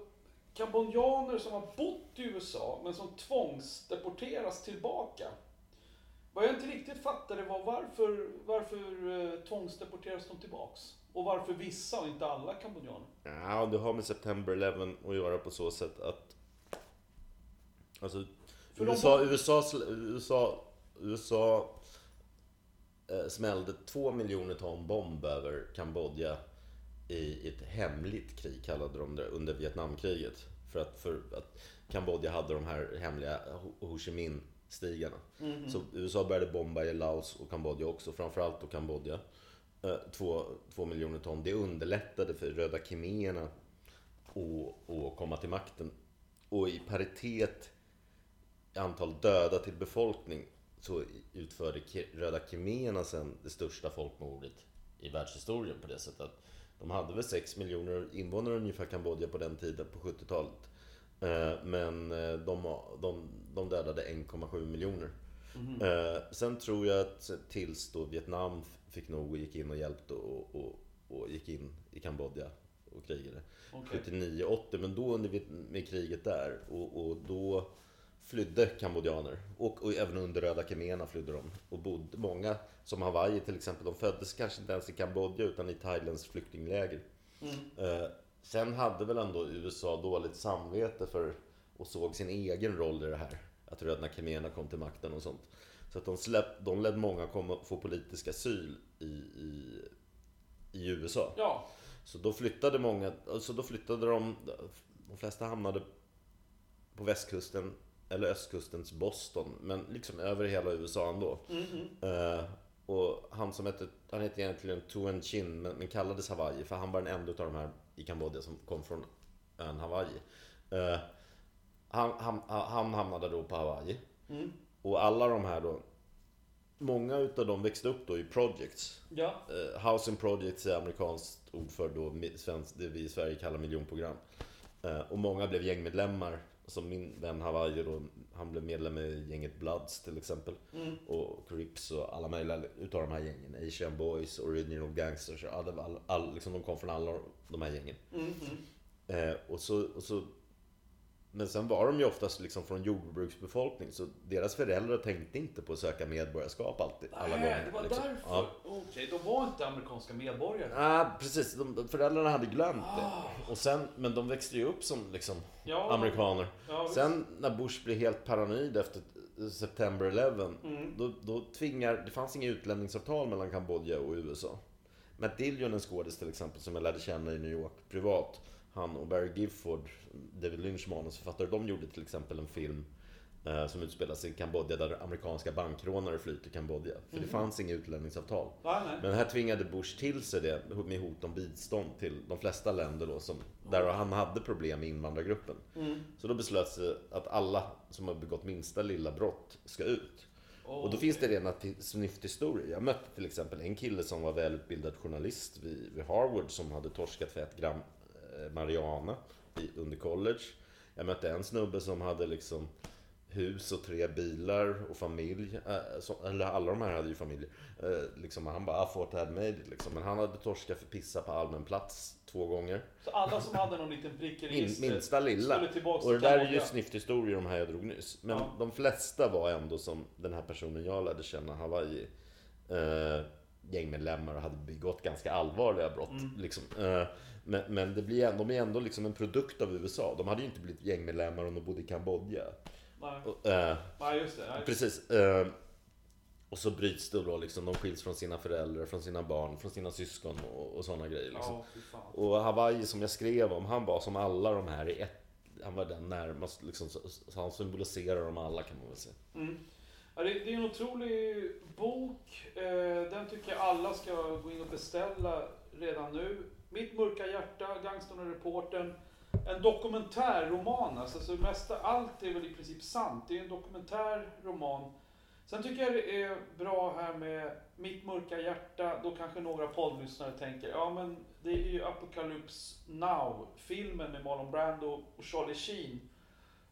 kambodjaner som har bott i USA men som tvångsdeporteras tillbaka. Vad jag inte riktigt fattade var varför, varför eh, tvångsdeporteras de tillbaks? Och varför vissa och inte alla kambodjaner? Ja, det har med September 11 att göra på så sätt att... Alltså, För de USA, var- USA, USA, USA eh, smällde två miljoner ton bomb över Kambodja i ett hemligt krig, kallade de det, under Vietnamkriget. För att, för att Kambodja hade de här hemliga Ho- Chi Minh-stigarna. Mhm. Så USA började bomba i Laos och Kambodja också, framförallt då Kambodja. Eh, Två, två miljoner ton. Det underlättade för röda khmererna att, att komma till makten. Och i paritet i antal döda till befolkning så utförde röda khmererna sen det största folkmordet i världshistorien på det sättet att de hade väl 6 miljoner invånare ungefär Kambodja på den tiden, på 70-talet. Eh, Men eh, de, de, de dödade 1,7 miljoner. Eh, sen tror jag att tills då Vietnam fick nog och gick in och hjälpte och, och, och gick in i Kambodja och krigade. Okej. 79-80, men då under med kriget där och, och då flydde kambodjaner. Och, och även under röda khmererna flydde de. Och bodde, många, som Hawaii till exempel, de föddes kanske inte ens i Kambodja utan i Thailands flyktingläger. Mm. Eh, sen hade väl ändå USA dåligt samvete för och såg sin egen roll i det här. Att röda khmererna kom till makten och sånt. Så att de, släpp, de lät många komma, få politisk asyl i, i, i USA. Ja, Så då flyttade många, alltså då flyttade de, de flesta hamnade på västkusten eller östkustens Boston, men liksom över hela USA ändå. Mhm. Eh, och han som hette, han hette egentligen Tuen Chin, men, men kallades Hawaii, för han var den enda av de här i Kambodja som kom från ön Hawaii. Eh, han, han, han hamnade då på Hawaii. Mm. Och alla de här då, många utav dem växte upp då i projects. ja. Eh, Housing Projects är amerikanskt ord för då svensk, det vi i Sverige kallar miljonprogram. Eh, och många blev gängmedlemmar. Som min vän Hawaii då, han blev medlem i gänget Bloods till exempel. Mm. Och Crips och alla möjliga utav de här gängen. Asian Boys, Original Gangsters. All, all, all, liksom de kom från alla de här gängen. Mhm. Eh, och så, och så, men sen var de ju oftast liksom från jordbruksbefolkning. Så deras föräldrar tänkte inte på att söka medborgarskap alltid. Alla Nej, gånger. det var liksom. därför. Ja. Okej, de var inte amerikanska medborgare. Ja, precis. De, föräldrarna hade glömt det. Och sen, men de växte ju upp som liksom Ja, amerikaner. Ja. Sen när Bush blev helt paranoid efter September 11, Mm. då, då tvingar, det fanns inga utlämningsavtal mellan Kambodja och USA. Matt Dillon, en skådis till exempel, som jag lärde känna i New York privat. Han och Barry Gifford, David Lynch manusförfattare, de gjorde till exempel en film eh, som utspelar sig i Kambodja där amerikanska bankrånare flyr till Kambodja. För det fanns inga utlämningsavtal. Nej, nej. Men här tvingade Bush till sig det med hot om bidstånd till de flesta länder då, som, där han hade problem med invandrargruppen. Mm. Så då beslöts det att alla som har begått minsta lilla brott ska ut. Och då Okej. finns det rena snyfthistorier. Jag mötte till exempel en kille som var välutbildad journalist vid, vid Harvard som hade torskat för ett gram eh, marijuana i, under college. Jag mötte en snubbe som hade liksom hus och tre bilar och familj. Eh, så, eller alla de här hade ju familjer. Eh, liksom, han bara, I thought I had made it. Liksom. Men han hade torskat för pissa på allmän plats två gånger. Så alla som hade någon liten prick i registret minsta lilla. skulle tillbaka Och det till där är ju Kambodja. snyfthistorier de här jag drog nyss. Men Ja. de flesta var ändå som den här personen jag lärde känna, Hawaii. Eh, gängmedlemmar och hade begått ganska allvarliga brott. Mm. Liksom. Eh, men men det blir, ändå- de är ändå liksom en produkt av USA. De hade ju inte blivit gängmedlemmar om de bodde i Kambodja. Nej. Och, eh, Nej, just det. Nej. Precis. Eh, och så bryts det då liksom. De skiljs från sina föräldrar, från sina barn, från sina syskon och, och sådana grejer. Liksom. Fan. Och Hawaii som jag skrev om, han var som alla de här i ett. Han var den närmast, liksom, så, så han symboliserar dem alla kan man väl säga. Mm. Ja, det, det är en otrolig bok. Eh, den tycker jag alla ska gå in och beställa redan nu. Mitt mörka hjärta, Gangstern och reportern. En dokumentärroman. Alltså, så mesta, allt är väl i princip sant. Det är en dokumentärroman. Sen tycker jag det är bra här med Mitt mörka hjärta. Då kanske några poddlyssnare tänker, ja men det är ju Apocalypse Now. Filmen med Marlon Brando och Charlie Sheen.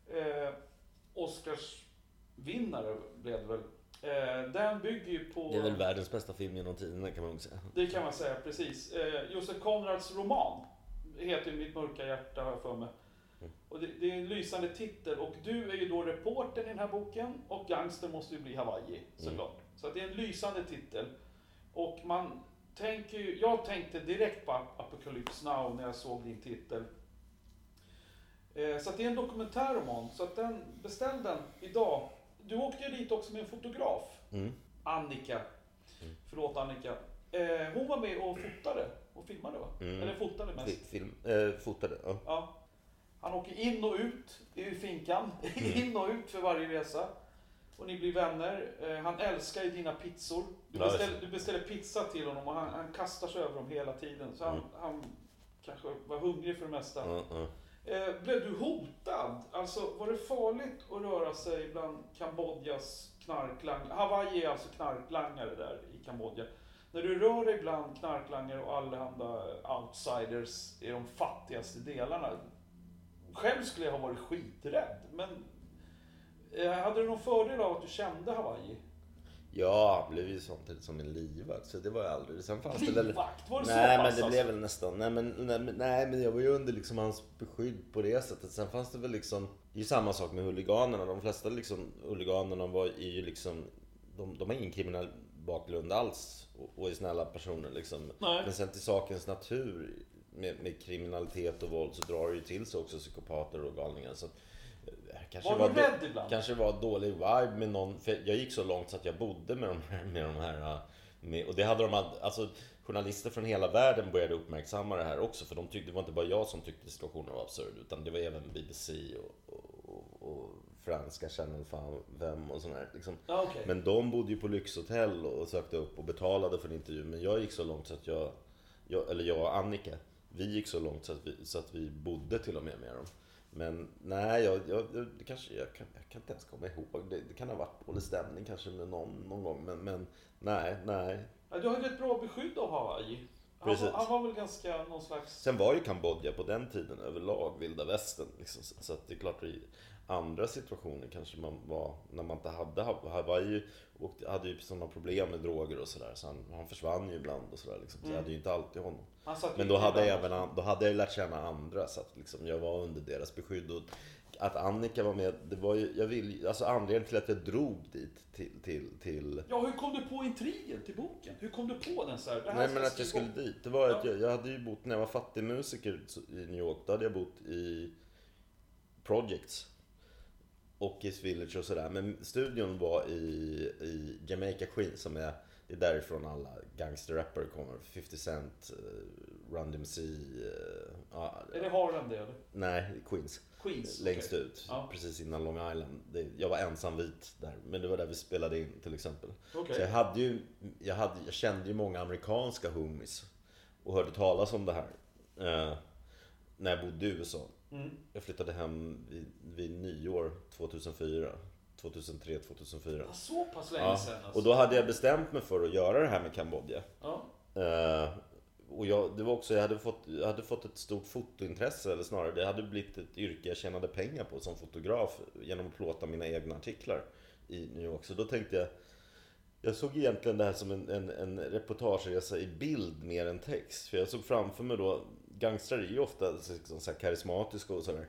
Eh, Oscars vinnare blev det väl. Eh, den bygger ju på... Det är väl världens bästa film genom tiderna kan man säga. Det kan man säga, precis. Eh, Josef Konrads roman heter ju Mitt mörka hjärta, har jag för mig. Och det, det är en lysande titel och du är ju då reportern i den här boken och gangster måste ju bli Hawaii såklart. Så att det är en lysande titel. Och man tänker ju, jag tänkte direkt på Apocalypse Now när jag såg din titel. Eh, Så det är en dokumentärroman, så att den, beställ den idag. Du åkte ju dit också med en fotograf, Mm. Annika. Förlåt Annika. Eh, Hon var med och fotade och filmade va? Mm. Eller fotade mest. Fi- Film, eh, fotade, ja. Ja. Han åker in och ut i finkan. in och ut för varje resa. Och ni blir vänner. Eh, Han älskar ju dina pizzor. Du beställer, du beställer pizza till honom och han, han kastar sig över dem hela tiden. Så han, Mm. han kanske var hungrig för det mesta. Ja, ja. Eh, blev du hotad? Alltså var det farligt att röra sig bland Kambodjas knarklangare? Hawaii är alltså knarklangare där i Kambodja. När du rör dig bland knarklangare och allehanda outsiders i de fattigaste delarna. Själv skulle jag ha varit skiträdd, men eh, hade du någon fördel av att du kände Hawaii? Ja, han blev ju samtidigt som en livvakt. Så det var jag aldrig. Sen fanns det väl... Livvakt? Var det Nej, så men pass det alltså? blev väl nästan. Nej men, nej, men, nej, men jag var ju under liksom hans beskydd på det sättet. Sen fanns det väl liksom... Det är ju samma sak med huliganerna. De flesta liksom, huliganerna var är ju liksom... De, de har ingen kriminell bakgrund alls och, och är snälla personer liksom. Nej. Men sen till sakens natur med, med kriminalitet och våld så drar det ju till sig också psykopater och galningar. Så, eh, kanske Var du då- rädd ibland? Kanske var dålig vibe med någon. För jag gick så långt så att jag bodde med de här. Med de här med, och det hade de, all- alltså journalister från hela världen började uppmärksamma det här också. För de tyckte, det var inte bara jag som tyckte situationen var absurd. Utan det var även BBC och, och, och, franska Channel 5 och sådär. Liksom. Ja, okej. Men de bodde ju på lyxhotell och sökte upp och betalade för en intervju. Men jag gick så långt så att jag, jag eller jag och Annika, vi gick så långt så att vi, så att vi bodde till och med med dem. Men nej, jag, jag, jag, det kanske, jag, kan, jag kan inte ens komma ihåg. Det, det kan ha varit dålig stämning kanske med någon, någon gång. Men, men nej, nej. Ja, du hade ett bra beskydd av Hawaii. Han, var- han var väl ganska någon slags... Sen var ju Kambodja på den tiden överlag vilda västern. Liksom. Så, så att det är klart andra situationer kanske man var, när man inte hade Hawaii och hade ju sådana problem med droger och sådär. Så han, han försvann ju ibland och sådär. Liksom. Så jag Mm. hade ju inte alltid honom. Men ju då hade, jag även, då hade jag ju lärt känna andra så att liksom jag var under deras beskydd. Och att Annika var med, det var ju, jag vill, alltså anledningen till att jag drog dit till, till, till Ja, hur kom du på intrigen till boken? Hur kom du på den så här? Nej men att jag skulle dit. Det var att Ja. jag, jag hade ju bott, när jag var fattig musiker så- i New York, då hade jag bott i Projects. Och i Village och sådär. Men studion var i, i Jamaica Queen som är, det är därifrån alla gangsterrappare kommer. 50 Cent, eh, Run DMC, eh, ja, Är det Harlem det eller? nej, Queens. Queens? Längst okej. ut, Ja. precis innan Long Island. Det, jag var ensam vit där, men det var där vi spelade in till exempel. Okej. Så jag hade ju, jag, hade, jag kände ju många amerikanska homies och hörde talas om det här. Eh, när jag bodde i USA. Mm. Jag flyttade hem vid, vid nyår 2004. 2003, 2004. Ja, Så pass länge Ja, sedan alltså. och då hade jag bestämt mig för att göra det här med Kambodja. Ja. Eh, och jag, det var också, jag hade, fått, jag hade fått ett stort fotointresse, eller snarare det hade blivit ett yrke jag tjänade pengar på som fotograf genom att plåta mina egna artiklar i New York. Så då tänkte jag, jag såg egentligen det här som en, en, en reportageresa i bild mer än text. För jag såg framför mig då, gangstrar är ju ofta liksom så här karismatiska och sådär.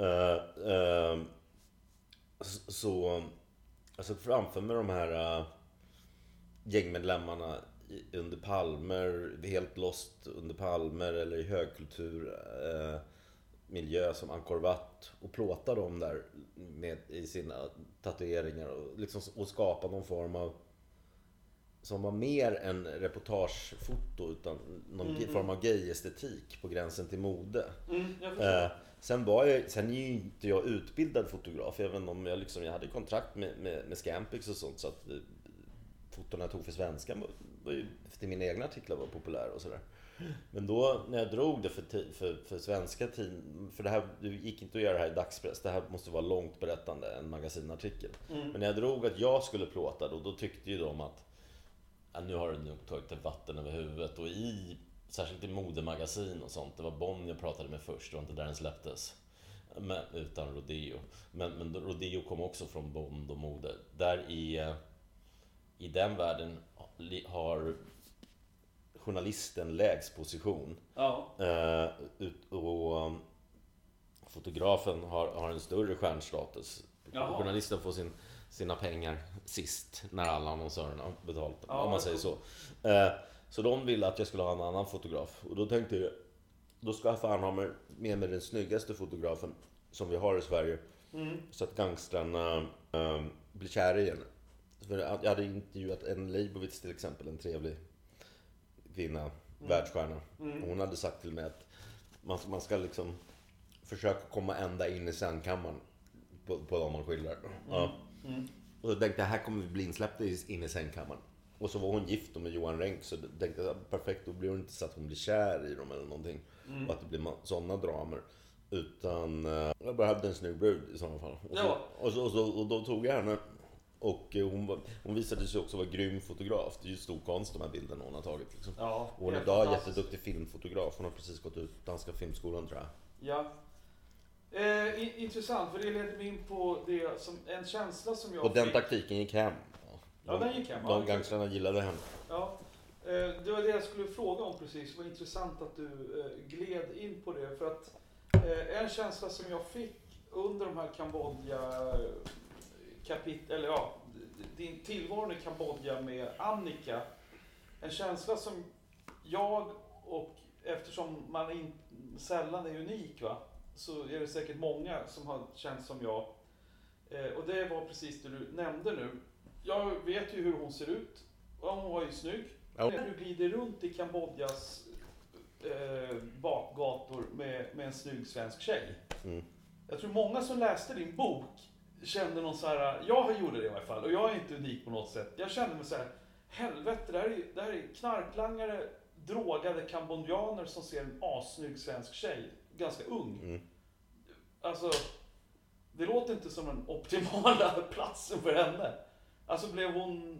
Uh, uh, så, så framför mig de här uh, gängmedlemmarna i- under palmer, helt lost under palmer eller i högkultur eh, miljö som Angkor Wat och plåta dem där med, i sina tatueringar och, liksom, och skapa någon form av som var mer än reportagefoto utan någon Mm. form av gay-estetik på gränsen till mode. Mm. Eh, sen, var jag, sen är ju inte jag utbildad fotograf, även om jag, liksom, jag hade kontrakt med, med, med Scampix och sånt. Så att eh, fotona jag tog för svenska var, var ju, till mina egna artiklar var populära och sådär. Men då när jag drog det för, för, för svenska tid, för det här det gick inte att göra det här i dagspress. Det här måste vara långt berättande, en magasinartikel. Mm. Men när jag drog att jag skulle plåta då, då tyckte ju de att ja, nu har du nog tagit vatten över huvudet och i Särskilt i modemagasin och sånt. Det var Bonnier jag pratade med först, det var inte där den släpptes. Men, utan Rodeo. Men, men Rodeo kom också från Bond och mode. Där i, eh, i den världen har journalisten lägst position. Ja. Eh, ut, och um, fotografen har, har en större stjärnstatus. Jaha. Journalisten får sin, sina pengar sist när alla annonsörerna har betalt. Ja, om man säger så. Eh, så de ville att jag skulle ha en annan fotograf. Och då tänkte jag, då ska jag fan ha med, med mig den snyggaste fotografen som vi har i Sverige. Mm. Så att gangstrarna eh, blir kära i henne. För jag hade intervjuat en Leibovitz till exempel, en trevlig kvinna, världsstjärna. Mm. Hon hade sagt till mig att man, man ska liksom försöka komma ända in i sängkammaren på, på dem man skildrar. Ja. Mm. Och då tänkte jag, här kommer vi bli insläppta in i sängkammaren. Och så var hon gift med Johan Renck, så tänkte jag, perfekt, då blir hon inte så att hon blir kär i dem eller någonting. Mm. Och att det blir sådana dramer. Utan eh, jag behövde en snygg brud i sådana fall. Och, så, Ja. och, så, och, så, och då tog jag henne. Och eh, hon, var, hon visade sig också vara grym fotograf. Det är ju stor konst de här bilderna hon har tagit. Liksom. Ja, Och hon är idag jätteduktig filmfotograf. Hon har precis gått ut Danska filmskolan tror jag. Ja. Eh, intressant, för det leder mig in på det som, en känsla som jag Och den fick. taktiken gick hem. Ja, den gick hem. De gangstrarna gillade henne. Ja, eh, det var det jag skulle fråga om precis. Det var intressant att du eh, gled in på det. För att eh, en känsla som jag fick under de här Kambodja kapit eller ja, din tillvaro i Kambodja med Annika. En känsla som jag och eftersom man in, sällan är unik va, så är det säkert många som har känt som jag. Eh, och det var precis det du nämnde nu. Jag vet ju hur hon ser ut. Och hon var ju snygg. Ja. När du glider runt i Kambodjas eh, bakgator med, med en snygg svensk tjej. Mm. Jag tror många som läste din bok kände någon så här, jag gjorde det i alla fall, och jag är inte unik på något sätt. Jag kände mig så här, helvete, det här är, det här är knarklangare, drogade kambodjaner som ser en assnygg svensk tjej, ganska ung. Mm. Alltså, det låter inte som den optimala platsen för henne. Alltså blev hon...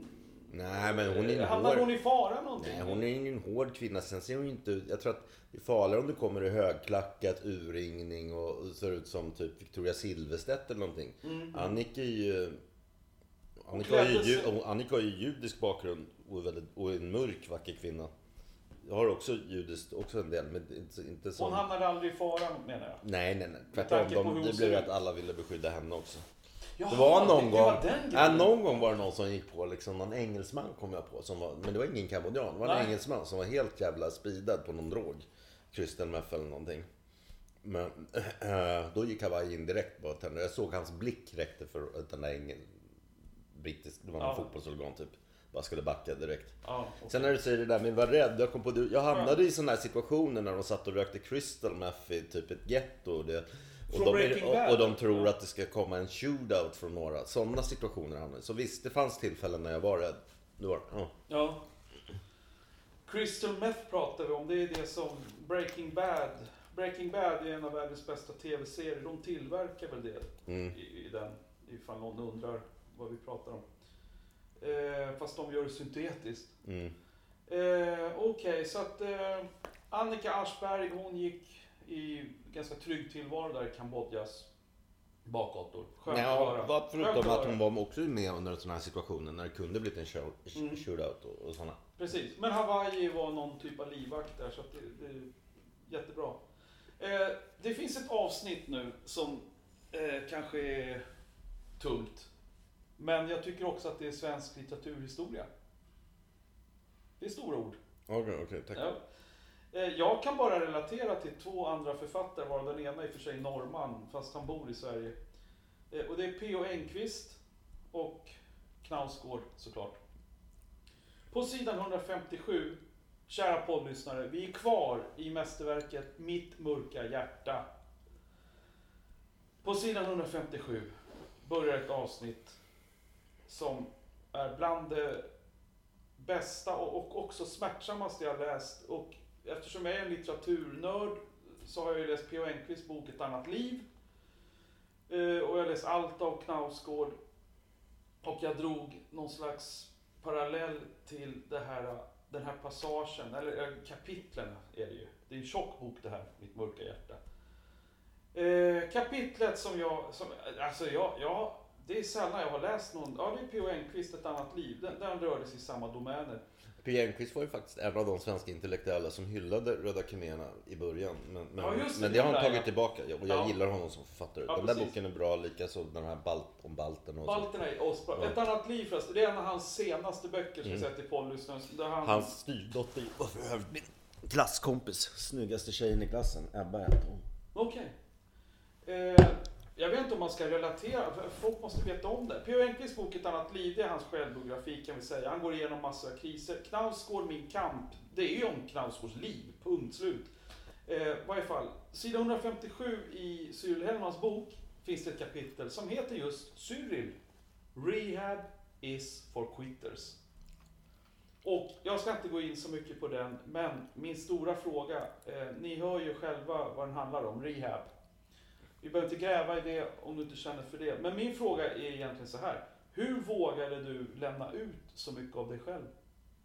Nej, men hon är en Hamnade hård... hon i fara någonting? Nej, hon är ju en hård kvinna. Sen ser hon inte ut... Jag tror att det är farligare om du kommer i högklackat, urringning och ser ut som typ Victoria Silvstedt eller någonting. Mm. Annika är ju... Annika har ju, ju, Annika har ju judisk bakgrund och är, väldigt, och är en mörk, vacker kvinna. Har också judiskt, också en del, men inte, inte som... Hon hamnade aldrig i fara menar jag. Nej, nej, nej. Tvärtom. De, det blev att alla ville beskydda henne också. Jaha, Det var någon det, gång, Det var ja, någon gång var det någon som gick på liksom, någon engelsman kom jag på. Som var, men det var ingen kambodjan. Det var en Nej. engelsman som var helt jävla speedad på någon drog. Crystal meth eller någonting. Men äh, då gick Hawaii in direkt på tänderna. Jag såg hans blick räckte för att den där engel, brittisk, det var någon Ja. fotbollsorgan typ. Bara skulle backa direkt. Ja, okej. Sen när du säger det där med att vara rädd. Jag, kom på, jag hamnade i sådana här situationer när de satt och rökte crystal meth i typ ett getto. Och, det, och, de, och, de tror att det ska komma en shootout från några. Sådana situationer hamnade. Så visst, det fanns tillfällen när jag var rädd. Det var ja. Ja. Crystal Meth pratar vi om. Det är det som Breaking Bad. Breaking Bad är en av världens bästa tv-serier. De tillverkar väl det Mm. i, i den. Ifall någon undrar vad vi pratar om. Eh, fast de gör det syntetiskt. Mm. Eh, Okej, så att eh, Annika Aschberg, hon gick i ganska trygg tillvaro där i Kambodjas bakgator. Skönt att höra. vad förutom att att hon var också med under sådana här situationer när det kunde blivit en show, Mm. shootout och, och sådana. Precis, men Hawaii var någon typ av livvakt där så att det, det är jättebra. Eh, det finns ett avsnitt nu som eh, kanske är tungt. Men jag tycker också att det är svensk litteraturhistoria. Det är stora ord. Okej, okej, tack. Ja. Eh, Jag kan bara relatera till två andra författare, varav den ena är i och för sig norrman, fast han bor i Sverige. Eh, Och det är P.O. Enquist och Knausgård såklart. På sidan 157, kära poddlyssnare, vi är kvar i mästerverket Mitt mörka hjärta. På sidan 157 börjar ett avsnitt som är bland det bästa och, också smärtsammaste jag läst. Och eftersom jag är en litteraturnörd så har jag ju läst P.O. Enquists bok Ett annat liv. Eh, och jag har läst Alta och Knausgård. Och jag drog någon slags parallell till det här, den här passagen, eller kapitlen är det ju. Det är en tjock bok det här, Mitt mörka hjärta. Eh, kapitlet som jag, som, alltså jag, jag det är sällan jag har läst någon. Ja, det är P.O. Enquist, Ett annat liv. Den, den rörde sig i samma domäner. P. Enquist var ju faktiskt en av de svenska intellektuella som hyllade Röda khmererna i början. Men, men, Ja, det, men det har han där, tagit ja. tillbaka och jag Ja. gillar honom som författare. Ja, den där precis. boken är bra, likaså den här balt, om balterna och så. Balterna är asbra. Ja. Ett annat liv förresten. Det är en av hans senaste böcker som Mm. jag sett i poddlyssnaren. Där han... Hans styvdotter var för övrigt min klasskompis. Snyggaste tjejen i klassen. Ebba hette hon. Okej. Eh, jag vet inte om man ska relatera, folk måste veta om det. P.O. Enquists bok Ett annat liv, det är hans självbiografi kan vi säga. Han går igenom massor av kriser. Knausgård, Min kamp, det är ju om Knausgårds liv, punkt slut. Eh, I varje fall, sida 157 i Cyril Hellmans bok finns det ett kapitel som heter just Cyril. Rehab is for quitters. Och jag ska inte gå in så mycket på den, men min stora fråga, eh, ni hör ju själva vad den handlar om, rehab. Vi behöver inte gräva i det om du inte känner för det. Men min fråga är egentligen så här. Hur vågade du lämna ut så mycket av dig själv?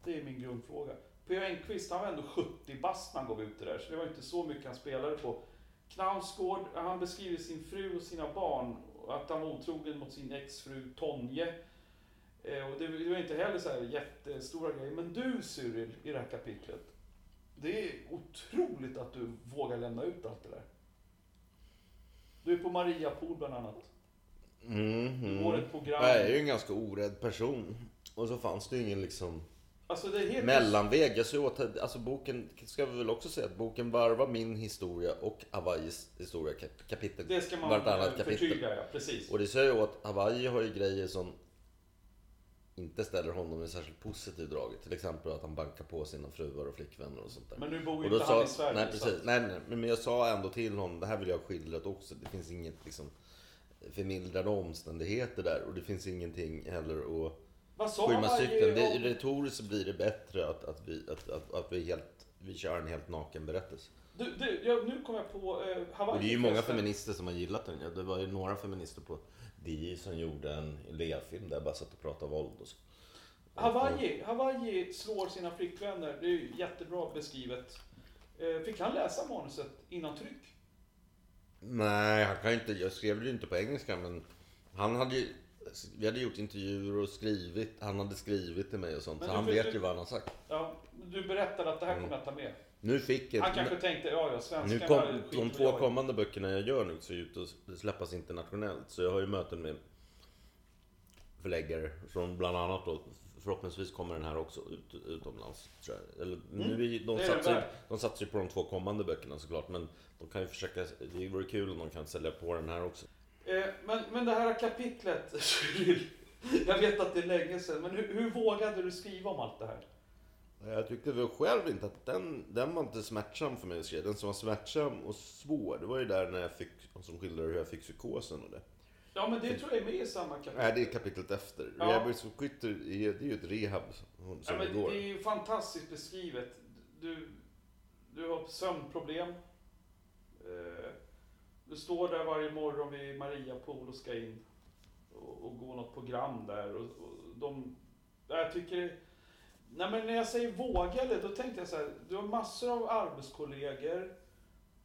Det är min grundfråga. P.O. Enquist, han var ändå 70 bast när han gav ut det där, så det var inte så mycket han spelade på. Knausgård, han beskriver sin fru och sina barn, att han var otrogen mot sin exfru Tonje. Eh, och det det var inte heller så här jättestora grejer. Men du Cyril, i det här kapitlet. Det är otroligt att du vågar lämna ut allt det där. Du är på Mariapool bland annat. Mm, Du går ett program. Jag är ju en ganska orädd person. Och så fanns det ju ingen liksom Alltså helt... mellanväg. Jag såg åt, alltså boken, ska vi väl också säga att boken varvar min historia och Hawaiis historia kap- kapitel. Det ska man vartannat kapitel. förtydliga, ja. Precis. Och det säger ju att Hawaii har ju grejer som inte ställer honom i särskilt positiv drag. Till exempel att han bankar på sina fruar och flickvänner och sånt där. Men nu bor ju inte sa, han i Sverige. nej, precis, nej, nej, men jag sa ändå till honom, det här vill jag ha skildrat också. Det finns inget liksom förmildrande omständigheter där och det finns ingenting heller att Vad sa skymma sikten. Det, retoriskt blir det bättre att, att, vi, att, att, att vi, helt, vi kör en helt naken berättelse. Du, du, ja, nu kom jag på eh, Hawaii. Och det är ju många feminister som har gillat den. Ja, Det var ju några feminister på DI som gjorde en elevfilm där jag bara satt och pratade våld och så. Hawaii, Hawaii slår sina flickvänner. Det är ju jättebra beskrivet. Eh, Fick han läsa manuset innan tryck? Nej, han kan inte, jag skrev det ju inte på engelska men han hade ju, vi hade gjort intervjuer och skrivit, han hade skrivit till mig och sånt. Men så han vet du- ju vad han har sagt. Ja, du berättade att det här Mm. kommer jag ta med. Nu fick jag, Han kanske tänkte, ja ja, svenskarna nu kom, de två kommande böckerna jag gör nu ser ut att släppas internationellt. Så jag har ju möten med förläggare som bland annat då, förhoppningsvis kommer den här också ut, utomlands. Tror jag. Eller, nu är, ju- de, Mm. Det satsar, ju- de satsar ju på de två kommande böckerna såklart men de kan ju försöka, det vore kul om de kan sälja på den här också. Eh, men, men det här kapitlet. Jag vet att det är länge sedan, men hur, hur vågade du skriva om allt det här? Jag tyckte väl själv inte att den, den var inte smärtsam för mig. Den som var smärtsam och svår, det var ju där när jag fick, som skildrade hur jag fick psykosen och det. Ja, men det tror jag är med i samma kapitel. Nej, det är kapitlet efter. Ja. Rehab for Quitter, är- det är ju ett rehab som Ja, men går. det är ju fantastiskt beskrivet. Du, du har sömnproblem. Eh, Du står där varje morgon vid Mariapool och ska in och, och gå något program där. Och, och de, jag tycker... Nej men när jag säger vågade, då tänkte jag så här. Du har massor av arbetskollegor.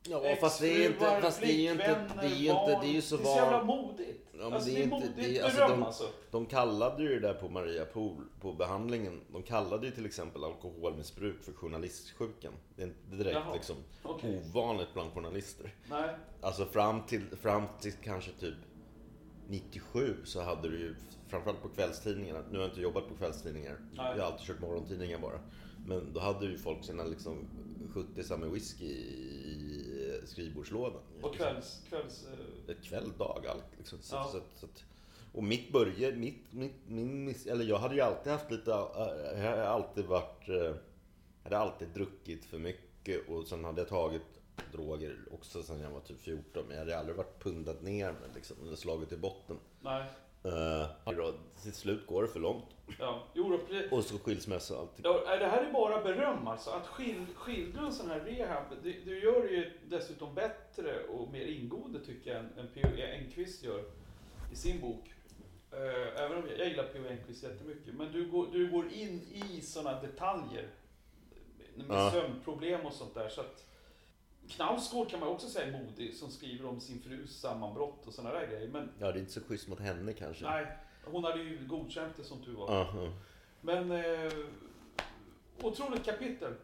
Ja, fast det är inte, fast det är ju inte, det är ju inte, det är ju så Det är så jävla modigt. Ja, men alltså, det det är inte- det är- alltså, beröm de- alltså. De kallade ju det där på Maria Pool, på behandlingen, de kallade ju till exempel alkoholmissbruk för journalistsjukan. Det är inte direkt Jaha. liksom Okej. ovanligt bland journalister. Nej. Alltså fram till, fram till kanske typ 97 så hade du ju, framförallt på kvällstidningarna, nu har jag inte jobbat på kvällstidningar, Nej. jag har alltid kört morgontidningar bara. Men då hade ju folk sina liksom 70 med whisky i skrivbordslådan. Och kvälls... kvälls eh, kväll, dag, allt liksom. Så, Ja. så, så, och mitt börje, mitt, mitt, min, eller jag hade ju alltid haft lite, äh, jag har alltid varit, äh, hade alltid druckit för mycket och sen hade jag tagit droger också sen jag var typ 14. Men jag hade aldrig varit pundat ner mig liksom, eller slagit i botten. nej. Uh, till slut går det för långt. Ja. Jo, då, pre- Och så skilsmässa och allting. Ja, det här är bara beröm alltså. Att skil, skildra en sån här rehab, det, det gör det ju dessutom bättre och mer ingående tycker jag än, än P.O. Enquist gör i sin bok. Eh, även om jag, jag gillar P.O. Enquist jättemycket. Men du går, du går in i såna detaljer. Med Ja. sömnproblem och sånt där. Så att, Knausgård kan man också säga är modig, som skriver om sin frus sammanbrott och sådana där grejer. Men Ja, det är inte så schysst mot henne kanske. nej, hon hade ju godkänt det som tur var. Ja, ja. Men eh, otroligt kapitel.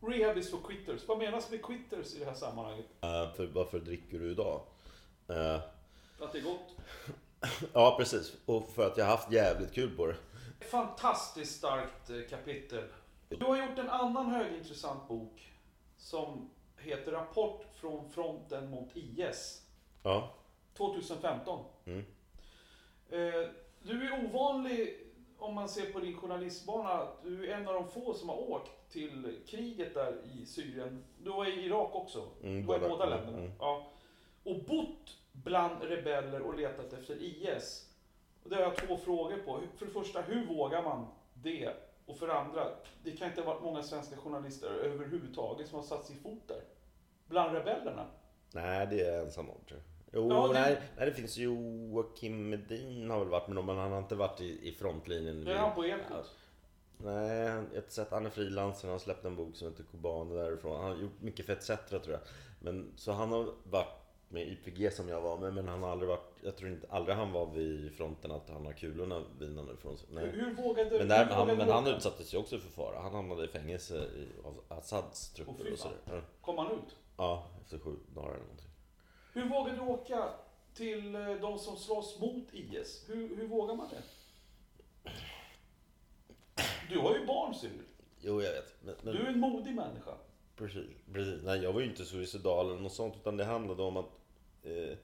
Rehab is for quitters. Vad menas med quitters i det här sammanhanget? Eh, för, varför dricker du idag? Eh, Att det är gott? ja, precis. Och för att jag har haft jävligt kul på det. Fantastiskt starkt eh, kapitel. Du har gjort en annan högintressant bok som heter Rapport från fronten mot IS. Ja. 2015. Mm. Eh, Du är ovanlig om man ser på din journalistbana. Du är en av de få som har åkt till kriget där i Syrien. Du var i Irak också. Mm, du var i båda. länderna. mm. Ja. Och bott bland rebeller och letat efter IS. Och det har jag två frågor på. För det första, hur vågar man det? Och för det andra, det kan inte ha varit många svenska journalister överhuvudtaget som har satt sin fot där. Bland rebellerna. Nej, det är jag ensam om tror jag. Jo, Ja, det- nej, nej, det finns ju Joakim Medin har väl varit med dem, men han har inte varit i, i frontlinjen. Det är han på Ekot. Nej, jag har inte sett han är frilansare, han har släppt en bok som heter Kubaner därifrån. Han har gjort mycket för ETC tror jag. Men, så han har varit med i YPG som jag var med, men han har aldrig varit, jag tror inte, aldrig han var vid fronten att han har kulorna vinande från sig. Nej. hur vågade Men, där, hur han, vågade men han utsattes ju också för fara. Han hamnade i fängelse i, av Assads trupper fy och sådär. Ja. Kom han ut? Ja, efter sju dagar eller någonting. Hur vågar du åka till eh, de som slåss mot IS? Hur, hur vågar man det? Du har ju barn Cyril. Jo, jag vet. Men, men... Du är en modig människa. Precis, precis. Nej, jag var ju inte suicidal eller något sånt, utan det handlade om att eh,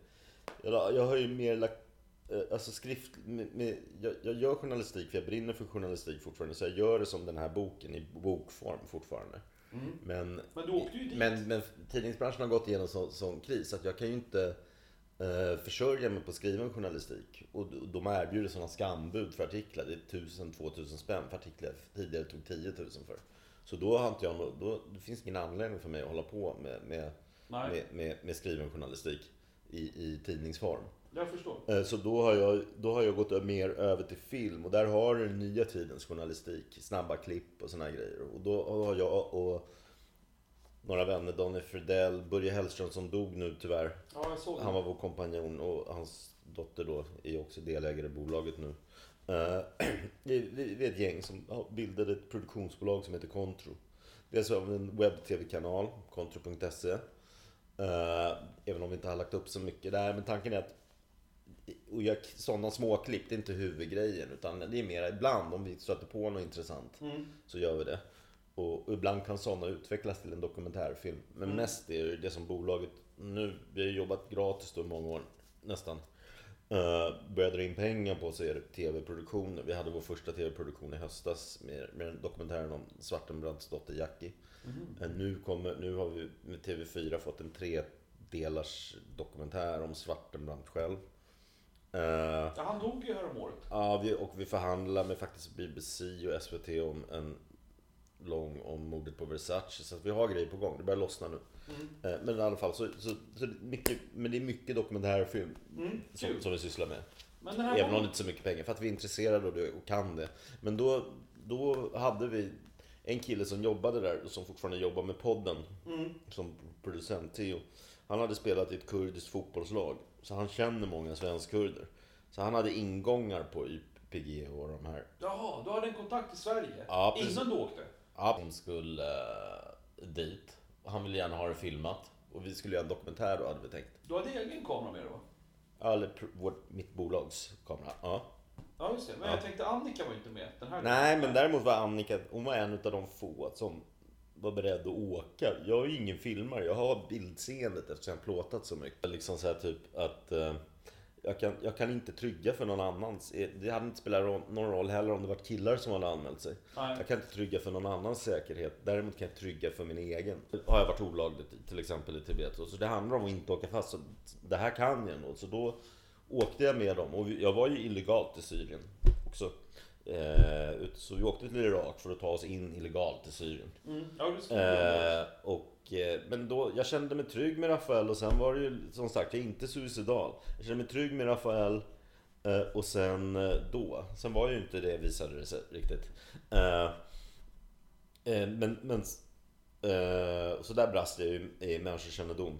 jag, jag har ju mer lagt, eh, alltså skrift, med, med, jag, jag gör journalistik för jag brinner för journalistik fortfarande, så jag gör det som den här boken i bokform fortfarande. Men, Men du åkte ju dit. men, men tidningsbranschen har gått igenom sån, sån kris, att jag kan ju inte eh, försörja mig på skriven journalistik. Och de erbjuder sådana skambud för artiklar. Det är 1000-2000 spänn för artiklar tidigare tog 10 000 för. Så då har inte jag då, det finns ingen anledning för mig att hålla på med, med, med, med, med skriven journalistik i, i tidningsform. jag förstår. Eh, Så då har, jag, då har jag gått mer över till film och där har du den nya tidens journalistik. Snabba klipp och såna här grejer. Och då har jag och några vänner, Donny Fredell, Börje Hellström som dog nu tyvärr. Ja, jag såg Han var vår kompanjon och hans dotter då är också delägare i bolaget nu. Eh, Vi är ett gäng som bildat ett produktionsbolag som heter Contro. Dels har vi en webb-tv-kanal, contro.se. Eh, Även om vi inte har lagt upp så mycket där. Men tanken är att och jag, sådana småklipp, det är inte huvudgrejen. Utan det är mer ibland om vi stöter på något intressant Mm. så gör vi det. Och, och ibland kan sådana utvecklas till en dokumentärfilm. Men Mm. mest är det det som bolaget nu, vi har jobbat gratis då i många år nästan. Uh, började dra in pengar på så är det tv-produktioner. Vi hade vår första tv-produktion i höstas med, med dokumentären om Svartenbrandts dotter Jackie. Mhm. Eh, nu, kommer, nu har vi med TV4 fått en tre delars dokumentär om Svartenbrandt själv. Eh, Ja, han dog ju häromåret. Ja, vi, och vi förhandlar med faktiskt BBC och SVT om en lång om mordet på Versace. Så att vi har grejer på gång. Det börjar lossna nu. Mm. Eh, Men i alla fall, så, så, så mycket, men det är mycket dokumentärfilm Mm, som, som vi sysslar med. Även om det inte är så mycket pengar. För att vi är intresserade och, det, och kan det. Men då, då hade vi en kille som jobbade där och som fortfarande jobbar med podden mm, som producent, Theo. Han hade spelat i ett kurdiskt fotbollslag. Så han känner många svenskkurder. Så han hade ingångar på YPG och de här. jaha, du hade en kontakt i Sverige? Ja. Innan du åkte? Ja, de skulle uh, dit. Han ville gärna ha det filmat. Och vi skulle göra en dokumentär då hade vi tänkt. Du hade egen kamera med va? Ja, Eller vårt, mitt bolags kamera. Ja. Ja, just det. Men Ja. jag tänkte Annika var ju inte med den här Nej, gången. men däremot var Annika, hon var en av de få som var beredd att åka. Jag är ju ingen filmare, jag har bildseendet eftersom jag har plåtat så mycket. Liksom så här typ att eh, jag, kan, jag kan inte trygga för någon annans. Eh, Det hade inte spelat någon roll heller om det var killar som hade anmält sig. Nej. Jag kan inte trygga för någon annans säkerhet. Däremot kan jag trygga för min egen. Har jag varit olagligt till exempel i Tibet. Så det handlar om att inte åka fast. Så det här kan jag nog. Så då åkte jag med dem. Och jag var ju illegalt i Syrien också. Eh, så vi åkte till Irak för att ta oss in illegalt till Syrien. Mm. Ja, Eh, och, eh, men då, jag kände mig trygg med Rafael och sen var det ju som sagt, jag är inte suicidal. Jag kände mig trygg med Rafael eh, och sen eh, då, sen var ju inte det visade det sig riktigt. Men men så där brast jag ju i människokännedom.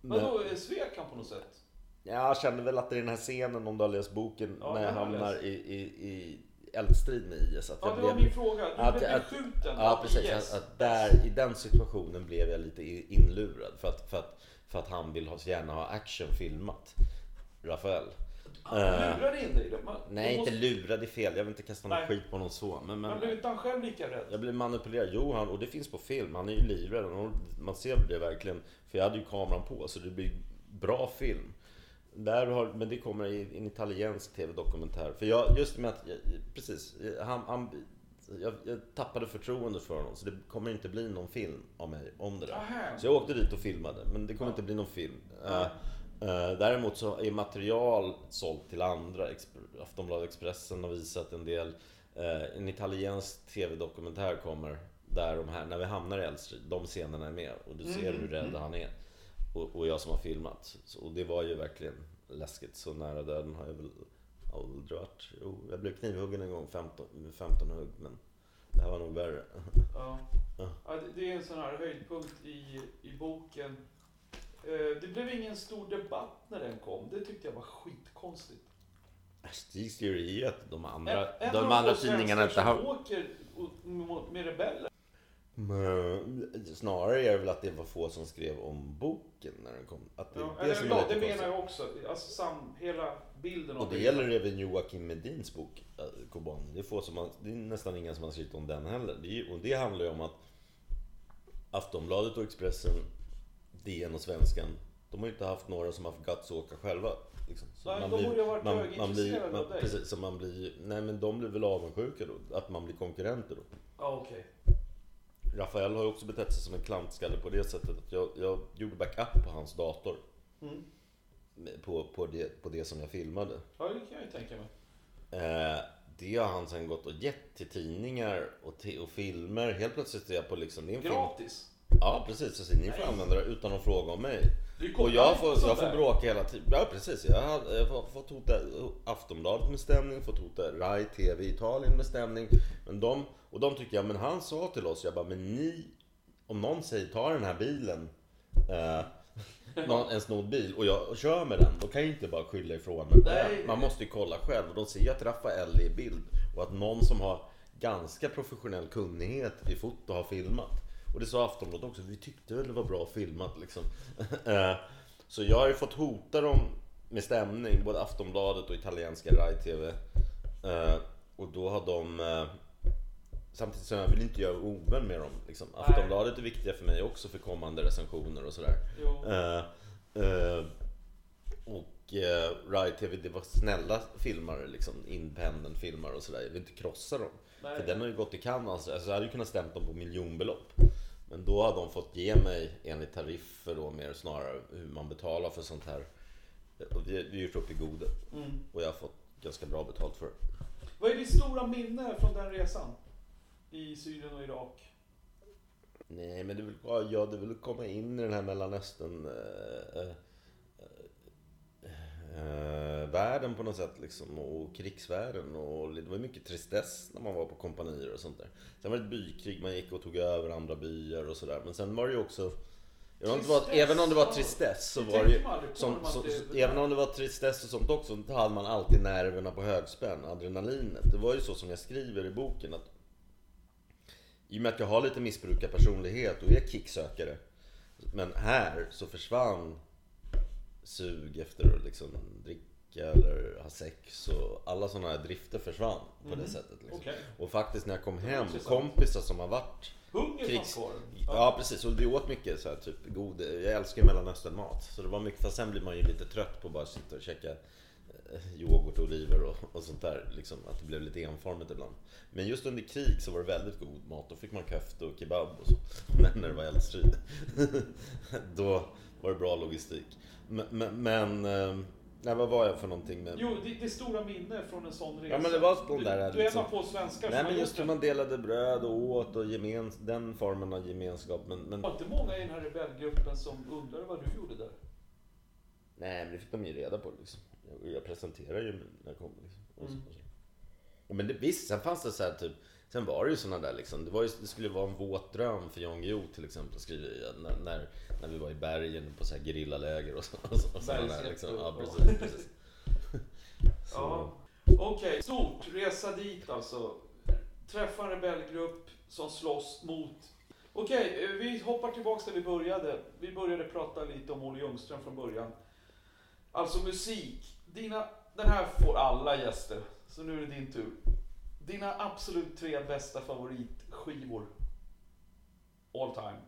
Men- Vadå, eh, svek han på något sätt? Ja, jag kände väl att det är den här scenen, om du har läst boken, Ja, när jag hamnar läst. i, i, i eldstrid med IS. Att Ja, det var blev- min fråga. Du att- blev att- beskjuten Ja, precis. IS. Att, att där, I den situationen blev jag lite inlurad. För att, för att, för att han vill ha, så gärna ha action filmat. Rafael. Han Eh, lurade in dig. Man, nej, man inte lurad är fel. Jag vill inte kasta någon Nej. skit på någon så. Men, Men men blev inte han själv lika rädd? jag blev manipulerad. Jo, han, och det finns på film. Han är ju livrädd. Man ser det verkligen. För jag hade ju kameran på, så det blir bra film. Där har, men det kommer i en italiensk tv-dokumentär. För jag, just med att, jag, precis, han, han, jag, jag tappade förtroendet för honom. Så det kommer inte bli någon film av mig om det där. Aha. Så jag åkte dit och filmade, men det kommer inte bli någon film. Eh, eh, däremot så är material sålt till andra. Exp- Aftonbladet Expressen har visat en del. Eh, en italiensk tv-dokumentär kommer där de här, när vi hamnar i eldstrid, de scenerna är med. Och du ser hur rädd han är. Och, och jag som har filmat. Så, och det var ju verkligen läskigt. Så nära döden har jag väl aldrig varit. Jo, jag blev knivhuggen en gång, 15, med 15 hugg. Men det här var nog värre. Ja. Ja. Ja, det- är en sån här höjdpunkt i, i boken. Eh, Det blev ingen stor debatt när den kom. Det tyckte jag var skitkonstigt. Stigs teori är ju att de andra, En- de av andra tidningarna inte har... åker med rebeller. Men, snarare är det väl att det var få som skrev om boken när den kom. Att det, Ja, det som ja, det menar jag också. Alltså sam, hela bilden av Och det gäller även Joakim Medins bok, äh, Koban. Det är, få som har, det är nästan ingen som har skrivit om den heller. Det och det handlar ju om att Aftonbladet och Expressen, DN och Svenskan, de har ju inte haft några som har haft guts att åka själva. Liksom. Så Nej, de borde ju ha varit man, man blir, av man, dig. precis, så man blir, nej men de blir väl avundsjuka då, att man blir konkurrenter då. Ja, okej. Rafael har ju också betett sig som en klantskalle på det sättet att jag, jag gjorde backup på hans dator. Mm. På, på, det, på det som jag filmade. Ja, det kan jag ju tänka mig. Eh, det har han sen gått och gett till tidningar och, te- och filmer. Helt plötsligt är jag på liksom... Är en film. Gratis. Ja precis, så ni får använda det utan att fråga om mig. Och jag får, och jag får bråka hela tiden. Ja precis, jag har, fått hota Aftonbladet med stämning, fått hota Rai TV Italien med stämning. Men de, och de tycker jag, men han sa till oss, jag bara, men ni, om någon säger ta den här bilen, eh, någon, en snodd bil och jag kör med den, då kan jag inte bara skylla ifrån mig. Man måste ju kolla själv och de ser att Rafael är i bild och att någon som har ganska professionell kunnighet i foto har filmat. Och det sa Aftonbladet också, vi tyckte väl det var bra filmat liksom. Eh, Så jag har ju fått hota dem med stämning, både Aftonbladet och italienska Rai TV. Eh, Och då har de... eh, Samtidigt som jag vill inte göra ovän med dem. Liksom. Aftonbladet är viktiga för mig också för kommande recensioner och sådär. Eh, eh, och uh, Rai TV, det var snälla filmare, liksom, independent filmare och sådär. Jag vill inte krossa dem. Nej. För den har ju gått i Cannes, alltså, alltså jag hade ju kunnat stämt dem på miljonbelopp. Men då har de fått ge mig enligt tariffer då mer snarare hur man betalar för sånt här. Och vi är gjort upp i gode. Mm. Och jag har fått ganska bra betalt för det. Vad är ditt stora minne från den resan? I Syrien och Irak? Nej men det vill, ja, ja, det vill komma in i den här Mellanöstern eh, eh, världen på något sätt liksom och krigsvärlden och det var mycket tristess när man var på kompanier och sånt där. Sen var det ett bykrig, man gick och tog över andra byar och sådär. Men sen var det ju också även om, det var, Tristess, även om det var tristess så Det var det ju som, som, inte- Även om det var tristess och sånt också så hade man alltid nerverna på högspänn, adrenalinet. Det var ju så som jag skriver i boken att i och med att jag har lite missbrukarpersonlighet och är kicksökare. Men här så försvann sug efter att liksom dricka eller ha sex och alla sådana här drifter försvann på det sättet. Liksom. Okej. Och faktiskt när jag kom hem, kompisar som har varit Hunger krigs... kvar? Ja precis, och vi åt mycket så här, typ god, jag älskar ju mellanösternmat. Så det var mycket, fast sen blir man ju lite trött på att bara sitta och käka eh, yoghurt och oliver och, och sånt där. Liksom, att det blev lite enformigt ibland. Men just under krig så var det väldigt god mat. Då fick man köfte och kebab och så. Men när det var eldstrid. då var det bra logistik. Men, men, men eh, nej, vad var jag för någonting med... Jo, det, det stora minne från en sån resa. Ja, men det var de där, Du, du är liksom- en av få svenskar Nej men just hur man delade bröd och åt och gemens, den formen av gemenskap. Men, men var inte många i den här rebellgruppen som undrade vad du gjorde där. Nej, men det fick de ju reda på liksom. Jag, jag presenterade ju när jag kom liksom. Och så, Mm. och så. Men det, visst, sen fanns det så här typ, sen Sen var det ju såna där liksom, det, var ju, det skulle vara en våt dröm för Jan Guillou till exempel att skriva i när, när, när vi var i bergen på så här gerillaläger och så. Och så, och såna där, liksom. Ja, precis, precis. Ja. Okej, stort. Resa dit alltså. Träffa en rebellgrupp som slåss mot... Okej, eh, vi hoppar tillbaks där vi började. Vi började prata lite om Olle Ljungström från början. Alltså musik. Dina, den här får alla gäster, så nu är det din tur. Dina absolut tre bästa favoritskivor. All time.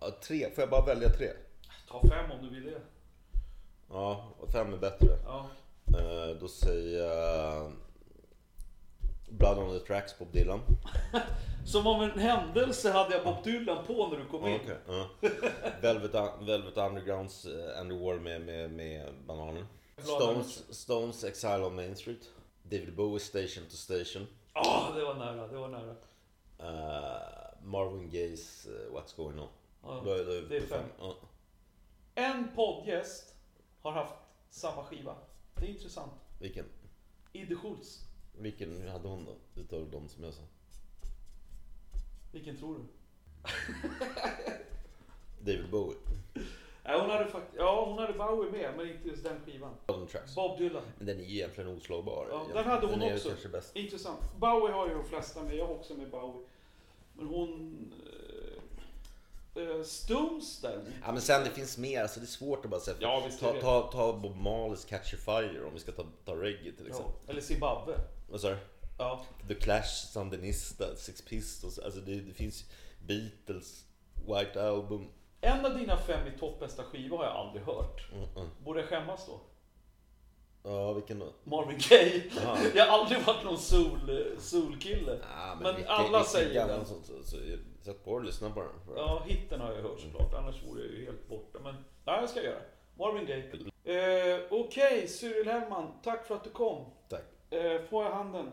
Ja, tre, får jag bara välja tre? Ta fem om du vill det. Ja, och fem är bättre. Ja. Eh, då säger jag Blood on the Tracks, Bob Dylan. Som av en händelse hade jag Bob Dylan på när du kom in. Ja. Velvet, Un- Velvet Undergrounds uh, Andy War med, med, med bananen. Stones, Stones Exile on Main Street. David Bowie Station to Station. Ja, det var nära, det var nära. Eh, Marvin Gayes eh, What's Going On. Ja. Då är, vi det är fem. Ja. En poddgäst har haft samma skiva. Det är intressant. Vilken, Idde Schultz. vilken hade hon då? Utav de som jag sa. Vilken tror du? David Bowie. Nej, hon hade fakt- ja, hon hade Bowie med, men inte just den skivan. Bob Dylan. Men den är ju egentligen oslagbar. Ja, den hade hon är också. Intressant. Bowie har ju de flesta med, jag har också med Bowie. Men hon... Eh, Stones. Ja men sen det finns mer, alltså det är svårt att bara säga. Ja, visst ta, ta, ta Bob Marleys Catch a Fire om vi ska ta, ta reggae till Ja. exempel. Eller Zimbabwe. Vad sa du? Ja. The Clash, Sandinista, Six Pistols, alltså det, det finns Beatles, White Album. En av dina fem i topp bästa skivor har jag aldrig hört. Mm, mm. Borde jag skämmas då? Ja, vilken då? Marvin Gaye. Jaha. Jag har aldrig varit någon sol, solkille. Ja, Men vilken- alla vilken säger den. sånt, så, så, Sätt på och lyssna på den. Ja, hitten har jag hört såklart. Annars vore jag ju helt borta. Men ja, jag ska göra. Marvin Gaye. Eh, Okej, Cyril Hellman. Tack för att du kom. Tack. Eh, får jag handen?